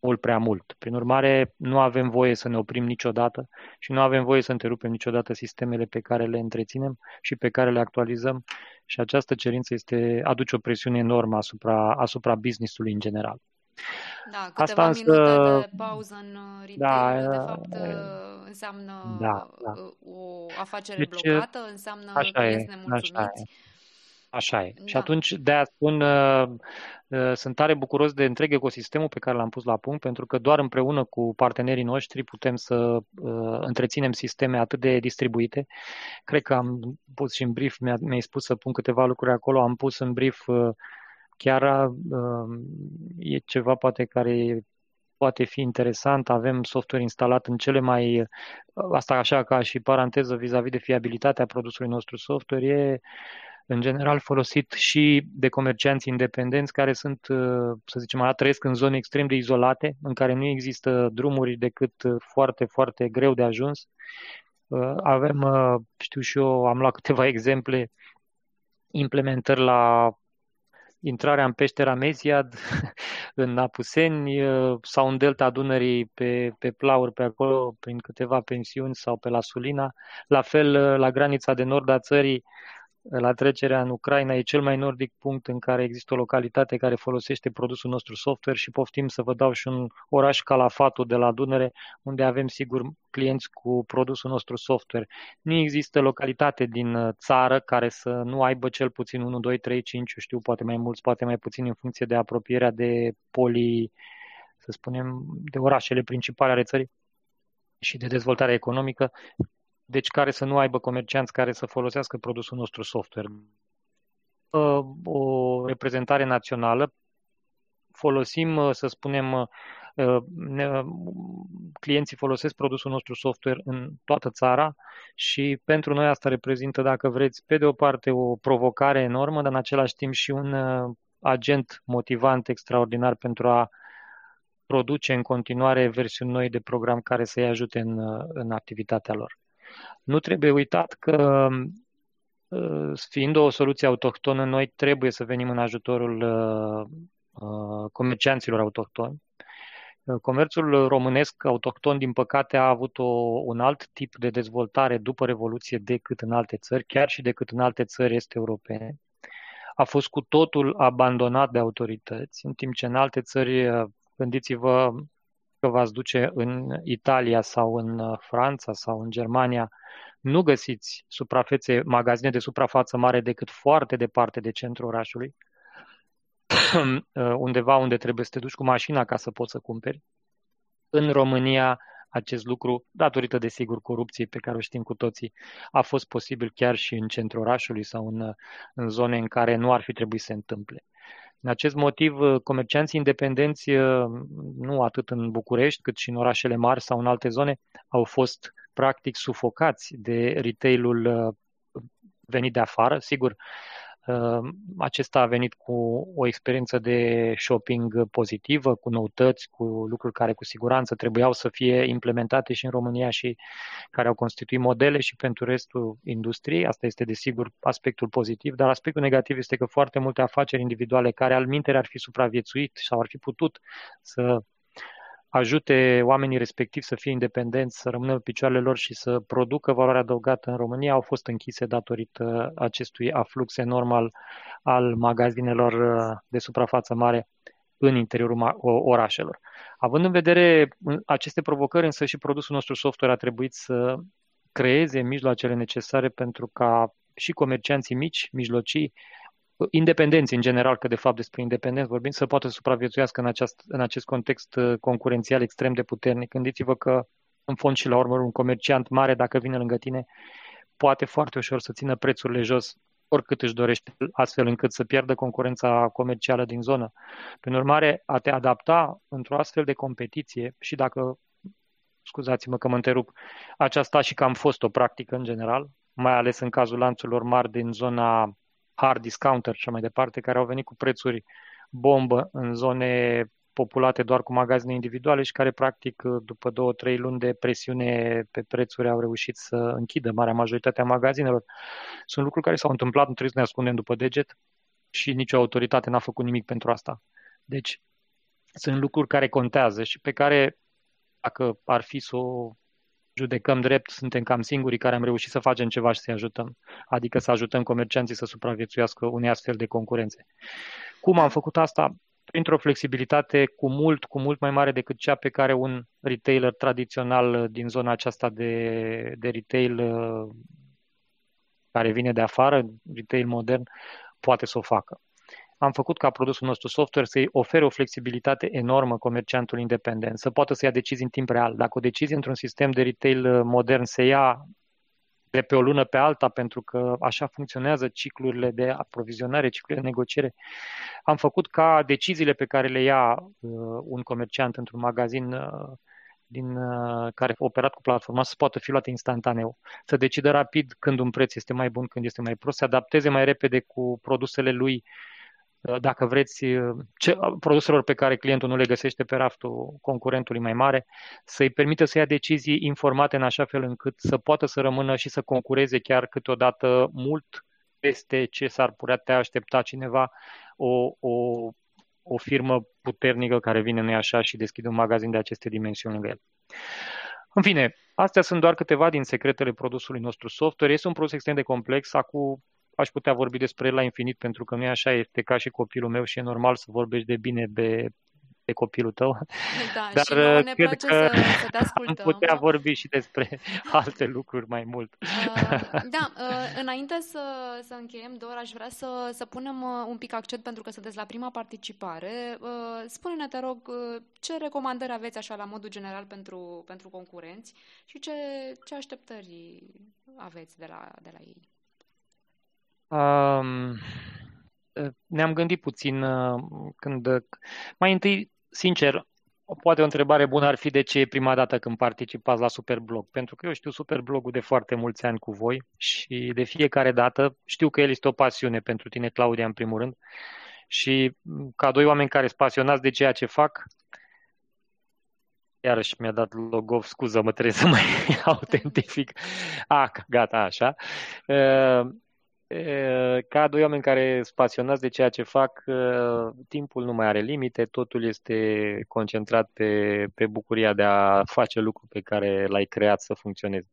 mult prea mult. Prin urmare, nu avem voie să ne oprim niciodată și nu avem voie să întrerupem niciodată sistemele pe care le întreținem și pe care le actualizăm și această cerință este, aduce o presiune enormă asupra, asupra business-ului în general. Da, câteva Asta însă, minute de pauză în retail, da, de fapt, înseamnă da, da. o afacere deci, blocată, înseamnă așa că e, nemulțumiți. Așa e. Așa e. Da. Și atunci, de aia spun, uh, uh, sunt tare bucuros de întreg ecosistemul pe care l-am pus la punct, pentru că doar împreună cu partenerii noștri putem să uh, întreținem sisteme atât de distribuite. Cred că am pus și în brief, mi-a, mi-ai spus să pun câteva lucruri acolo, am pus în brief uh, chiar uh, e ceva poate care poate fi interesant. Avem software instalat în cele mai, asta așa ca și paranteză vis-a-vis de fiabilitatea produsului nostru software, e în general folosit și de comercianți independenți care sunt, uh, să zicem, trăiesc în zone extrem de izolate, în care nu există drumuri decât uh, foarte, foarte greu de ajuns. Uh, avem, știu și eu, am luat câteva exemple, implementări la intrarea în peștera Meziad, în Apuseni sau în delta Dunării pe, pe plauri pe acolo, prin câteva pensiuni sau pe la Sulina. La fel, la granița de nord a țării, la trecerea în Ucraina e cel mai nordic punct în care există o localitate care folosește produsul nostru software și poftim să vă dau și un oraș Calafatul de la Dunăre, unde avem sigur clienți cu produsul nostru software. Nu există localitate din uh, țară care să nu aibă cel puțin 1, 2, 3, 5, eu știu, poate mai mulți, poate mai puțin în funcție de apropierea de poli, să spunem, de orașele principale ale țării și de dezvoltare economică, deci care să nu aibă comercianți care să folosească produsul nostru software. O reprezentare națională, folosim, să spunem, clienții folosesc produsul nostru software în toată țara și pentru noi asta reprezintă, dacă vreți, pe de o parte o provocare enormă, dar în același timp și un agent motivant extraordinar pentru a produce în continuare versiuni noi de program care să-i ajute în, în activitatea lor. Nu trebuie uitat că, uh, fiind o soluție autohtonă, noi trebuie să venim în ajutorul uh, uh, comercianților autohtoni. Comerțul românesc autohton, din păcate, a avut o, un alt tip de dezvoltare după Revoluție decât în alte țări, chiar și decât în alte țări este europene. A fost cu totul abandonat de autorități, în timp ce în alte țări, gândiți-vă, că v-ați duce în Italia sau în uh, Franța sau în Germania, nu găsiți suprafețe, magazine de suprafață mare decât foarte departe de centrul orașului, uh, undeva unde trebuie să te duci cu mașina ca să poți să cumperi. În România acest lucru, datorită, desigur, corupției pe care o știm cu toții, a fost posibil chiar și în centrul orașului sau în, în zone în care nu ar fi trebuit să se întâmple. În acest motiv, comercianții independenți, nu atât în București, cât și în orașele mari sau în alte zone, au fost practic sufocați de retailul venit de afară. Sigur, Ehm, acesta a venit cu o experiență de shopping pozitivă, cu noutăți, cu lucruri care cu siguranță trebuiau să fie implementate și în România și care au constituit modele și pentru restul industriei. Asta este desigur aspectul pozitiv, dar aspectul negativ este că foarte multe afaceri individuale care al mintere ar fi supraviețuit sau ar fi putut să ajute oamenii respectivi să fie independenți, să rămână pe picioarele lor și să producă valoare adăugată în România, au fost închise datorită acestui aflux enorm al, al magazinelor uh, de suprafață mare în interiorul orașelor. Având în vedere aceste provocări, însă și produsul nostru software a trebuit să creeze mijloacele necesare pentru ca și comercianții mici, mijlocii, independenți în general, că de fapt despre independenți vorbim, să poată supraviețuiască în, aceast, în acest context uh, concurențial extrem de puternic. Gândiți-vă că în fond și la urmă un comerciant mare, dacă vine lângă tine, poate foarte ușor să țină prețurile jos oricât își dorește, astfel încât să pierdă concurența comercială din zonă. Prin urmare, a te adapta într-o astfel de competiție și dacă, scuzați-mă că mă întrerup, aceasta și că am fost o practică în general, mai ales în cazul lanțurilor mari din zona hard discounter și mai departe, care au venit cu prețuri bombă în zone populate doar cu magazine individuale și care, practic, după două, trei luni de presiune pe prețuri, au reușit să închidă marea majoritate a magazinelor. Sunt lucruri care s-au întâmplat, nu trebuie să ne ascundem după deget și nicio autoritate n-a făcut nimic pentru asta. Deci, sunt lucruri care contează și pe care, dacă ar fi să o judecăm drept, suntem cam singurii care am reușit să facem ceva și să-i ajutăm. Adică să ajutăm comercianții să supraviețuiască unei astfel de concurențe. Cum am făcut asta? Printr-o flexibilitate cu mult, cu mult mai mare decât cea pe care un retailer tradițional din zona aceasta de, de retail uh, care vine de afară, retail modern, poate să o facă am făcut ca produsul nostru software să-i ofere o flexibilitate enormă comerciantul independent, să poată să ia decizii în timp real. Dacă o decizie într-un sistem de retail uh, modern se ia de pe o lună pe alta, pentru că așa funcționează ciclurile de aprovizionare, ciclurile de negociere. Am făcut ca deciziile pe care le ia uh, un comerciant într-un magazin uh, din uh, care operat cu platforma să poată fi luate instantaneu, să decidă rapid când un preț este mai bun, când este mai prost, să adapteze mai repede cu produsele lui Uh, dacă vreți, uh, ce, uh, produselor pe care clientul nu le găsește pe raftul concurentului mai mare, să-i permită să ia decizii informate în așa fel încât să poată să rămână și să concureze chiar câteodată mult peste ce s-ar putea aștepta cineva o, o, o firmă puternică care vine, nu așa, și deschide un magazin de aceste dimensiuni lângă el. În fine, astea sunt doar câteva din secretele produsului nostru software. Este un produs extrem de complex. Acum aș putea vorbi despre el la infinit, pentru că nu e așa, este ca și copilul meu și e normal să vorbești de bine de, de copilul tău. Da, Dar și uh, ne cred place că să, să te ascultăm. Am putea vorbi și despre alte lucruri mai mult. Uh, da, uh, înainte să, să încheiem, doar aș vrea să, să punem uh, un pic accent, pentru că sunteți la prima participare. Uh, spune-ne, te rog, uh, ce recomandări aveți așa la modul general pentru, pentru concurenți și ce, ce așteptări aveți de la, de la ei? Um, ne-am gândit puțin uh, când... Mai întâi, sincer, poate o întrebare bună ar fi de ce e prima dată când participați la Superblog. Pentru că eu știu Superblogul de foarte mulți ani cu voi și de fiecare dată știu că el este o pasiune pentru tine, Claudia, în primul rând. Și ca doi oameni care sunt pasionați de ceea ce fac, iarăși mi-a dat logov, scuză-mă, trebuie să mai autentific. Ah, gata, așa. Uh, ca doi oameni care sunt pasionați de ceea ce fac, timpul nu mai are limite, totul este concentrat pe, pe bucuria de a face lucru pe care l-ai creat să funcționeze.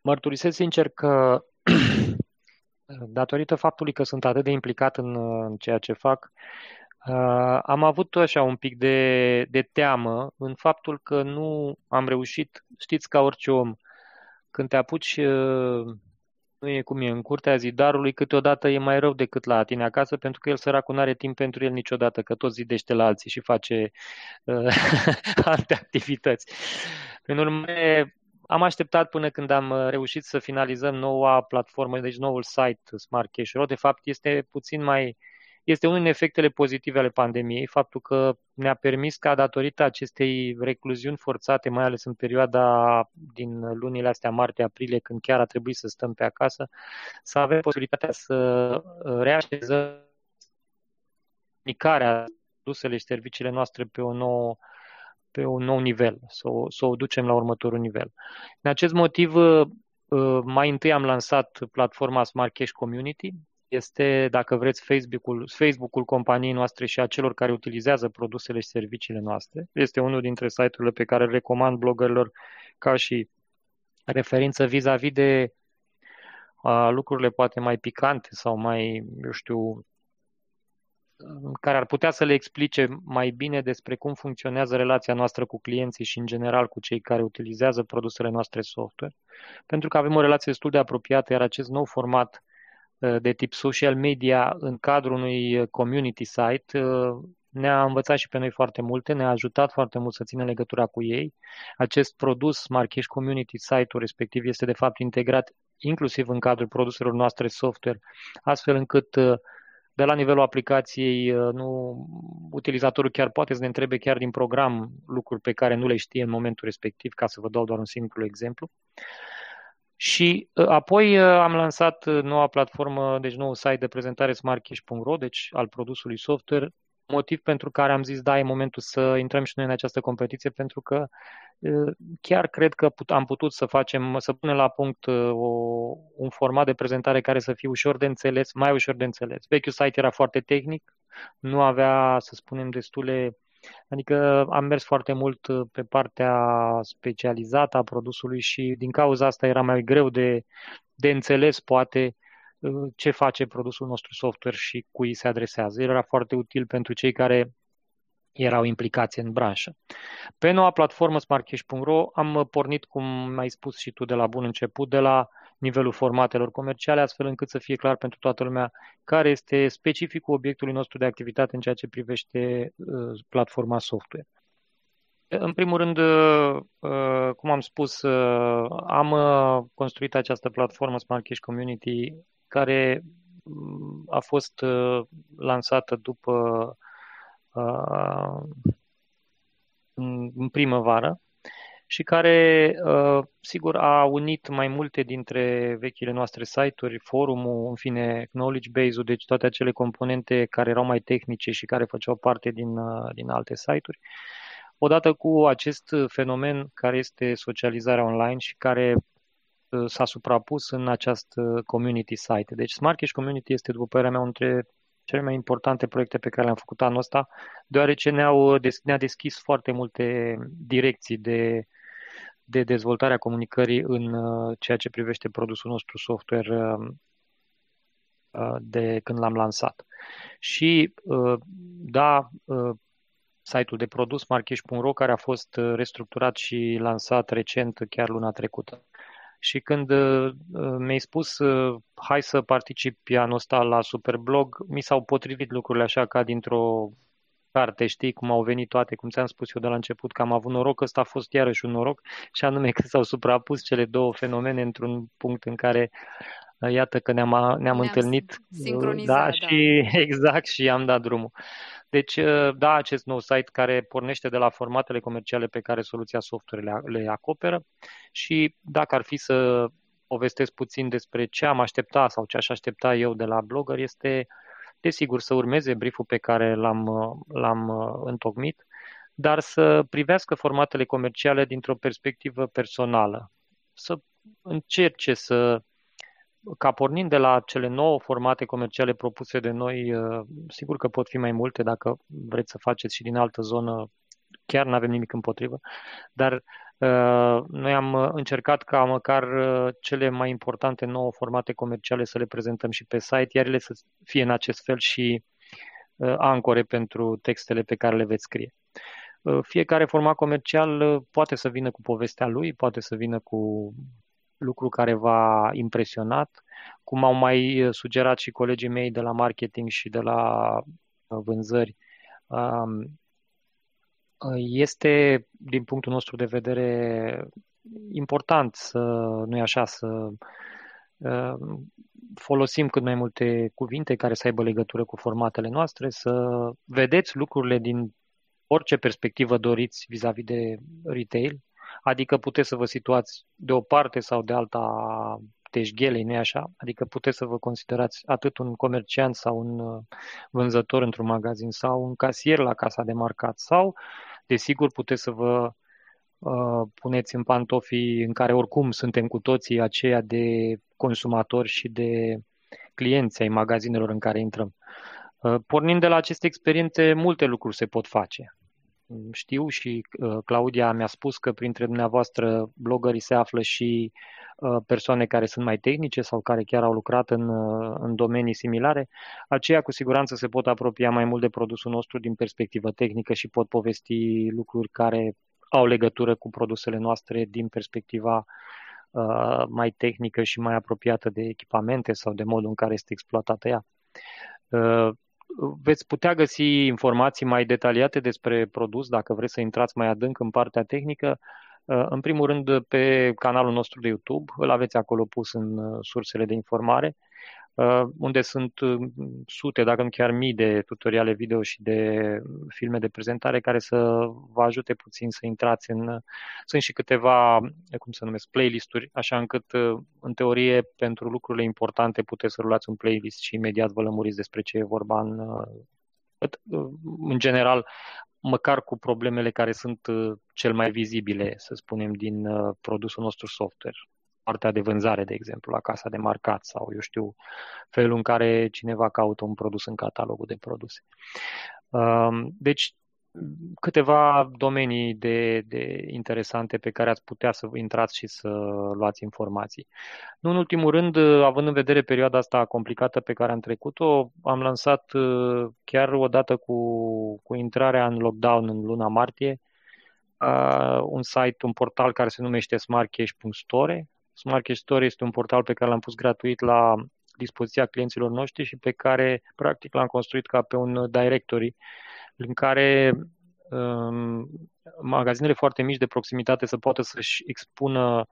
Mărturisesc sincer că datorită faptului că sunt atât de implicat în, în ceea ce fac, am avut așa un pic de, de teamă în faptul că nu am reușit, știți, ca orice om, când te apuci uh, nu e cum e în curtea zidarului, câteodată e mai rău decât la tine acasă, pentru că el săracul nu are timp pentru el niciodată, că tot zidește la alții și face uh, alte activități. Prin urmare, am așteptat până când am uh, reușit să finalizăm noua platformă, deci noul site Smart Cash Row. De fapt, este puțin mai este unul din efectele pozitive ale pandemiei, faptul că ne-a permis ca datorită acestei recluziuni forțate, mai ales în perioada din lunile astea martie-aprilie, când chiar a trebuit să stăm pe acasă, să avem posibilitatea să uh, reașezăm comunicarea produsele și serviciile noastre pe, o nouă, pe un nou nivel, să o, să o ducem la următorul nivel. În acest motiv, uh, uh, mai întâi am lansat platforma Smart Cash Community, este, dacă vreți, Facebook-ul, Facebook-ul companiei noastre și a celor care utilizează produsele și serviciile noastre. Este unul dintre site-urile pe care îl recomand bloggerilor ca și referință vis-a-vis de a, lucrurile poate mai picante sau mai, eu știu, care ar putea să le explice mai bine despre cum funcționează relația noastră cu clienții și, în general, cu cei care utilizează produsele noastre software. Pentru că avem o relație destul de apropiată, iar acest nou format Uh, de tip social media în cadrul unui uh, community site uh, ne-a învățat și pe noi foarte multe, ne-a ajutat foarte mult să ținem legătura cu ei. Acest produs Marcheș Community Site-ul respectiv este de fapt integrat inclusiv în cadrul produselor noastre software, astfel încât de la nivelul aplicației, nu, utilizatorul chiar poate să ne întrebe chiar din program lucruri pe care nu le știe în momentul respectiv, ca să vă dau doar un simplu exemplu. Și uh, apoi uh, am lansat uh, noua platformă, deci nou site de prezentare smartcash.ro, deci al produsului software, motiv pentru care am zis da, e momentul să intrăm și noi în această competiție, pentru că chiar cred că am putut să facem, să punem la punct o, un format de prezentare care să fie ușor de înțeles, mai ușor de înțeles. Vechiul site era foarte tehnic, nu avea, să spunem, destule Adică am mers foarte mult uh, pe partea specializată a produsului și din cauza asta era mai greu de, de înțeles, poate, uh, ce face produsul nostru software și cui se adresează. El era foarte util pentru cei care erau implicați în branșă. Pe noua platformă smartcash.ro am pornit, cum ai spus și tu de la bun început, de la nivelul formatelor comerciale, astfel încât să fie clar pentru toată lumea care este specificul obiectului nostru de activitate în ceea ce privește uh, platforma software. În primul rând, uh, uh, cum am spus, am construit această platformă Smart Cash Community care mm, a fost lansată după în primăvară și care, uh, sigur, a unit mai multe dintre vechile noastre site-uri, forumul, în fine, knowledge base-ul, deci toate acele componente care erau mai tehnice și care făceau parte din, uh, din alte site-uri. Odată cu acest fenomen care este socializarea online și care uh, s-a suprapus în această community site. Deci Smart Cash Community este, după părerea mea, între cele mai importante proiecte pe care le-am făcut anul ăsta, deoarece ne-au, ne-a deschis foarte multe direcții de de dezvoltarea comunicării în uh, ceea ce privește produsul nostru software uh, uh, de când l-am lansat. Și da, site-ul de produs marcheș.ro care a fost restructurat și lansat recent, chiar luna trecută. Și când mi-ai spus hai să participi anul ăsta la Superblog, mi s-au potrivit lucrurile așa ca dintr-o carte, știi cum au venit toate, cum ți-am spus eu de la început, că am avut noroc, ăsta a fost iarăși un noroc, și anume că s-au suprapus cele două fenomene într-un punct în care uh, iată că ne-am, ne-am, ne-am întâlnit. Uh, sincronizat, da, da, și exact, și am dat drumul. Deci, uh, da, acest nou site care pornește de la formatele comerciale pe care soluția software le, le acoperă și dacă ar fi să povestesc puțin despre ce am aștepta sau ce aș aștepta eu de la blogger, este uh, desigur să urmeze brieful pe care l-am, l-am uh, întocmit, dar să privească formatele comerciale dintr-o perspectivă personală. Să încerce să, ca pornind de la cele nouă formate comerciale propuse de noi, uh, sigur că pot fi mai multe dacă vreți să faceți și din altă zonă, chiar nu avem nimic împotrivă, dar Uh, noi am uh, încercat ca măcar uh, cele mai importante nouă formate comerciale să le prezentăm și pe site, iar ele să fie în acest fel și ancore pentru textele pe care le veți scrie. Fiecare format comercial poate să vină cu povestea lui, poate să vină cu lucru care v-a impresionat, cum au mai sugerat și colegii mei de la marketing și de la vânzări. Um, este, din punctul nostru de vedere, important să, nu așa, să um, folosim cât mai multe cuvinte care să aibă legătură cu formatele noastre, să vedeți lucrurile din orice perspectivă doriți vis-a-vis de retail, adică puteți să vă situați de o parte sau de alta teșghelei, nu așa? Adică puteți să vă considerați atât un comerciant sau un uh, vânzător într-un magazin sau un casier la casa de marcat sau, desigur, puteți să vă uh, puneți în pantofii în care oricum suntem cu toții aceia de consumatori și de clienți ai magazinelor în care intrăm. Uh, pornind de la aceste experiențe, multe lucruri se pot face. Știu și uh, Claudia mi-a spus că printre dumneavoastră blogării se află și uh, persoane care sunt mai tehnice sau care chiar au lucrat în, uh, în domenii similare. Aceia cu siguranță se pot apropia mai mult de produsul nostru din perspectivă tehnică și pot povesti lucruri care au legătură cu produsele noastre din perspectiva mai tehnică și mai apropiată de echipamente sau de modul în care este exploatată ea veți putea găsi informații mai detaliate despre produs dacă vreți să intrați mai adânc în partea tehnică. Uh, în primul rând, pe canalul nostru de YouTube, îl aveți acolo pus în uh, sursele de informare. Uh, unde sunt uh, sute, dacă nu chiar mii de tutoriale video și de filme de prezentare care să vă ajute puțin să intrați în... Sunt și câteva, cum să numesc, playlisturi, așa încât, uh, în teorie, pentru lucrurile importante puteți să rulați un playlist și imediat vă lămuriți despre ce e vorba în, în general, măcar cu problemele care sunt cel mai vizibile, să spunem, din produsul nostru software partea de vânzare, de exemplu, la casa de marcat sau, eu știu, felul în care cineva caută un produs în catalogul de produse. Um, deci, câteva domenii de, de interesante pe care ați putea să intrați și să luați informații. Nu în ultimul rând, având în vedere perioada asta complicată pe care am trecut-o, am lansat uh, chiar odată cu, cu intrarea în lockdown în luna martie, uh, un site, un portal care se numește smartcash.store, Smart Cash Store este un portal pe care l-am pus gratuit la dispoziția clienților noștri și pe care, practic, l-am construit ca pe un directory în care um, magazinele foarte mici de proximitate să poată să-și expună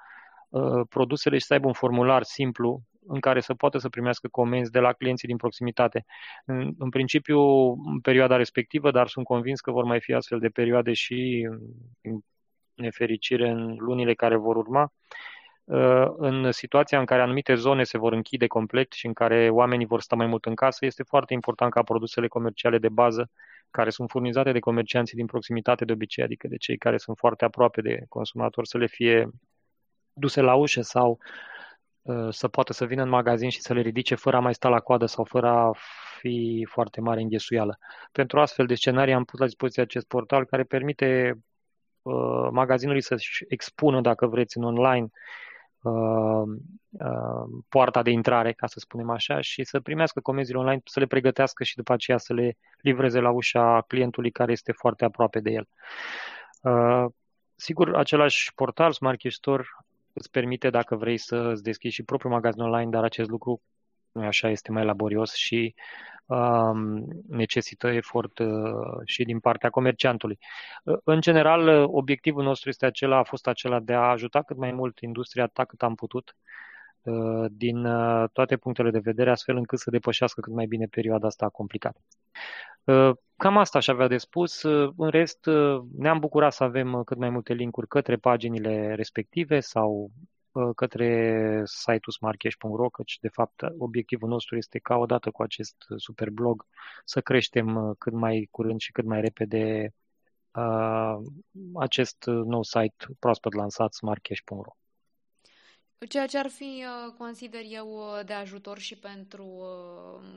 uh, produsele și să aibă un formular simplu în care să poată să primească comenzi de la clienții din proximitate. În, în principiu, în perioada respectivă, dar sunt convins că vor mai fi astfel de perioade și, în nefericire, în lunile care vor urma. Uh, în situația în care anumite zone se vor închide complet și în care oamenii vor sta mai mult în casă, este foarte important ca produsele comerciale de bază, care sunt furnizate de comercianții din proximitate de obicei, adică de cei care sunt foarte aproape de consumator, să le fie duse la ușă sau uh, să poată să vină în magazin și să le ridice fără a mai sta la coadă sau fără a fi foarte mare înghesuială. Pentru astfel de scenarii am pus la dispoziție acest portal care permite uh, magazinului să-și expună, dacă vreți, în online Uh, uh, poarta de intrare, ca să spunem așa, și să primească comenzile online, să le pregătească și după aceea să le livreze la ușa clientului care este foarte aproape de el. Uh, sigur, același portal, Smart Cash Store, îți permite, dacă vrei, să îți deschizi și propriul magazin online, dar acest lucru nu așa, este mai laborios și um, necesită efort uh, și din partea comerciantului. Uh, în general, uh, obiectivul nostru este acela, a fost acela de a ajuta cât mai mult industria atât cât am putut uh, din uh, toate punctele de vedere, astfel încât să depășească cât mai bine perioada asta complicată. Uh, cam asta aș avea de spus. În rest, ne-am bucurat să avem cât mai multe linkuri către paginile respective sau Uh, către site-ul smartcash.ro, căci de fapt obiectivul nostru este ca odată cu acest super blog să creștem uh, cât mai curând și cât mai repede uh, acest nou site proaspăt lansat smartcash.ro. Ceea ce ar fi, consider eu, de ajutor și pentru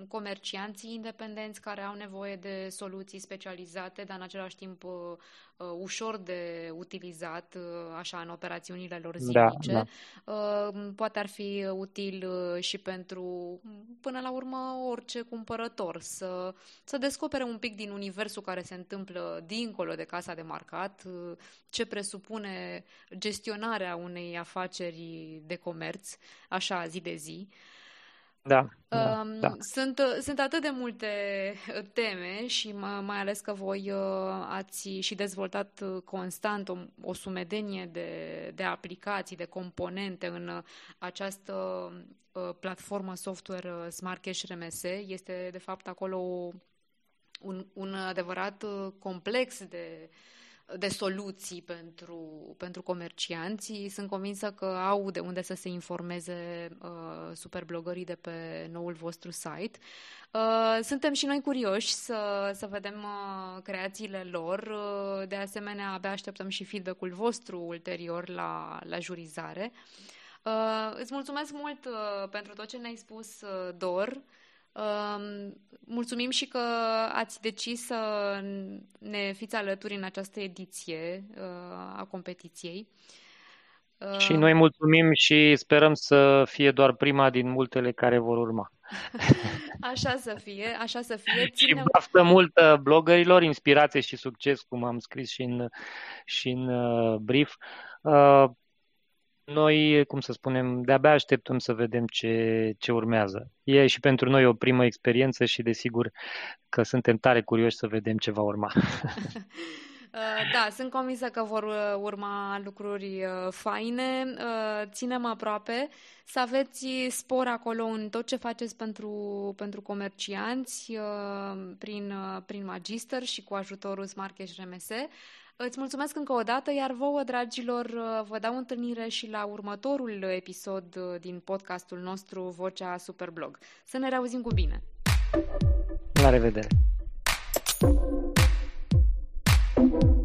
comercianții independenți care au nevoie de soluții specializate, dar în același timp uh, ușor de utilizat uh, așa în operațiunile lor da, zilnice. Da, da. Uh, poate ar fi util uh, și pentru, până la urmă, orice cumpărător să, să descopere un pic din universul care se întâmplă dincolo de casa de marcat, uh, ce presupune gestionarea unei afaceri de comerț, așa zi de zi. Da, da, um, da. Sunt, sunt atât de multe teme și mai ales că voi uh, ați și dezvoltat constant o, o sumedenie de, de aplicații, de componente în această uh, platformă software uh, Smart Cash RMS. Este de fapt acolo un, un adevărat complex de, de soluții pentru, pentru comercianți. Sunt convinsă că au de unde să se informeze uh, superblogării de pe noul vostru site. Uh, suntem și noi curioși să, să vedem uh, creațiile lor. Uh, de asemenea, abia așteptăm și feedback-ul vostru ulterior la, la jurizare. Uh, îți mulțumesc mult uh, pentru tot ce ne-ai spus, uh, Dor. Uh, mulțumim și că ați decis să ne fiți alături în această ediție uh, a competiției. Uh, și noi mulțumim și sperăm să fie doar prima din multele care vor urma. așa să fie, așa să fie. Ține... Și baftă multă blogărilor, inspirație și succes, cum am scris și în, și în uh, brief. Uh, noi, cum să spunem, de-abia așteptăm să vedem ce, ce urmează. E și pentru noi o primă experiență și desigur că suntem tare curioși să vedem ce va urma. Uh, da, sunt convinsă că vor uh, urma lucruri uh, faine. Ținem aproape să aveți spor acolo în tot ce faceți pentru, pentru comercianți prin, prin Magister și cu ajutorul Smart Cash RMS. Îți mulțumesc încă o dată, iar vouă, dragilor, vă dau întâlnire și la următorul episod din podcastul nostru Vocea Superblog. Să ne reauzim cu bine! La revedere! thank you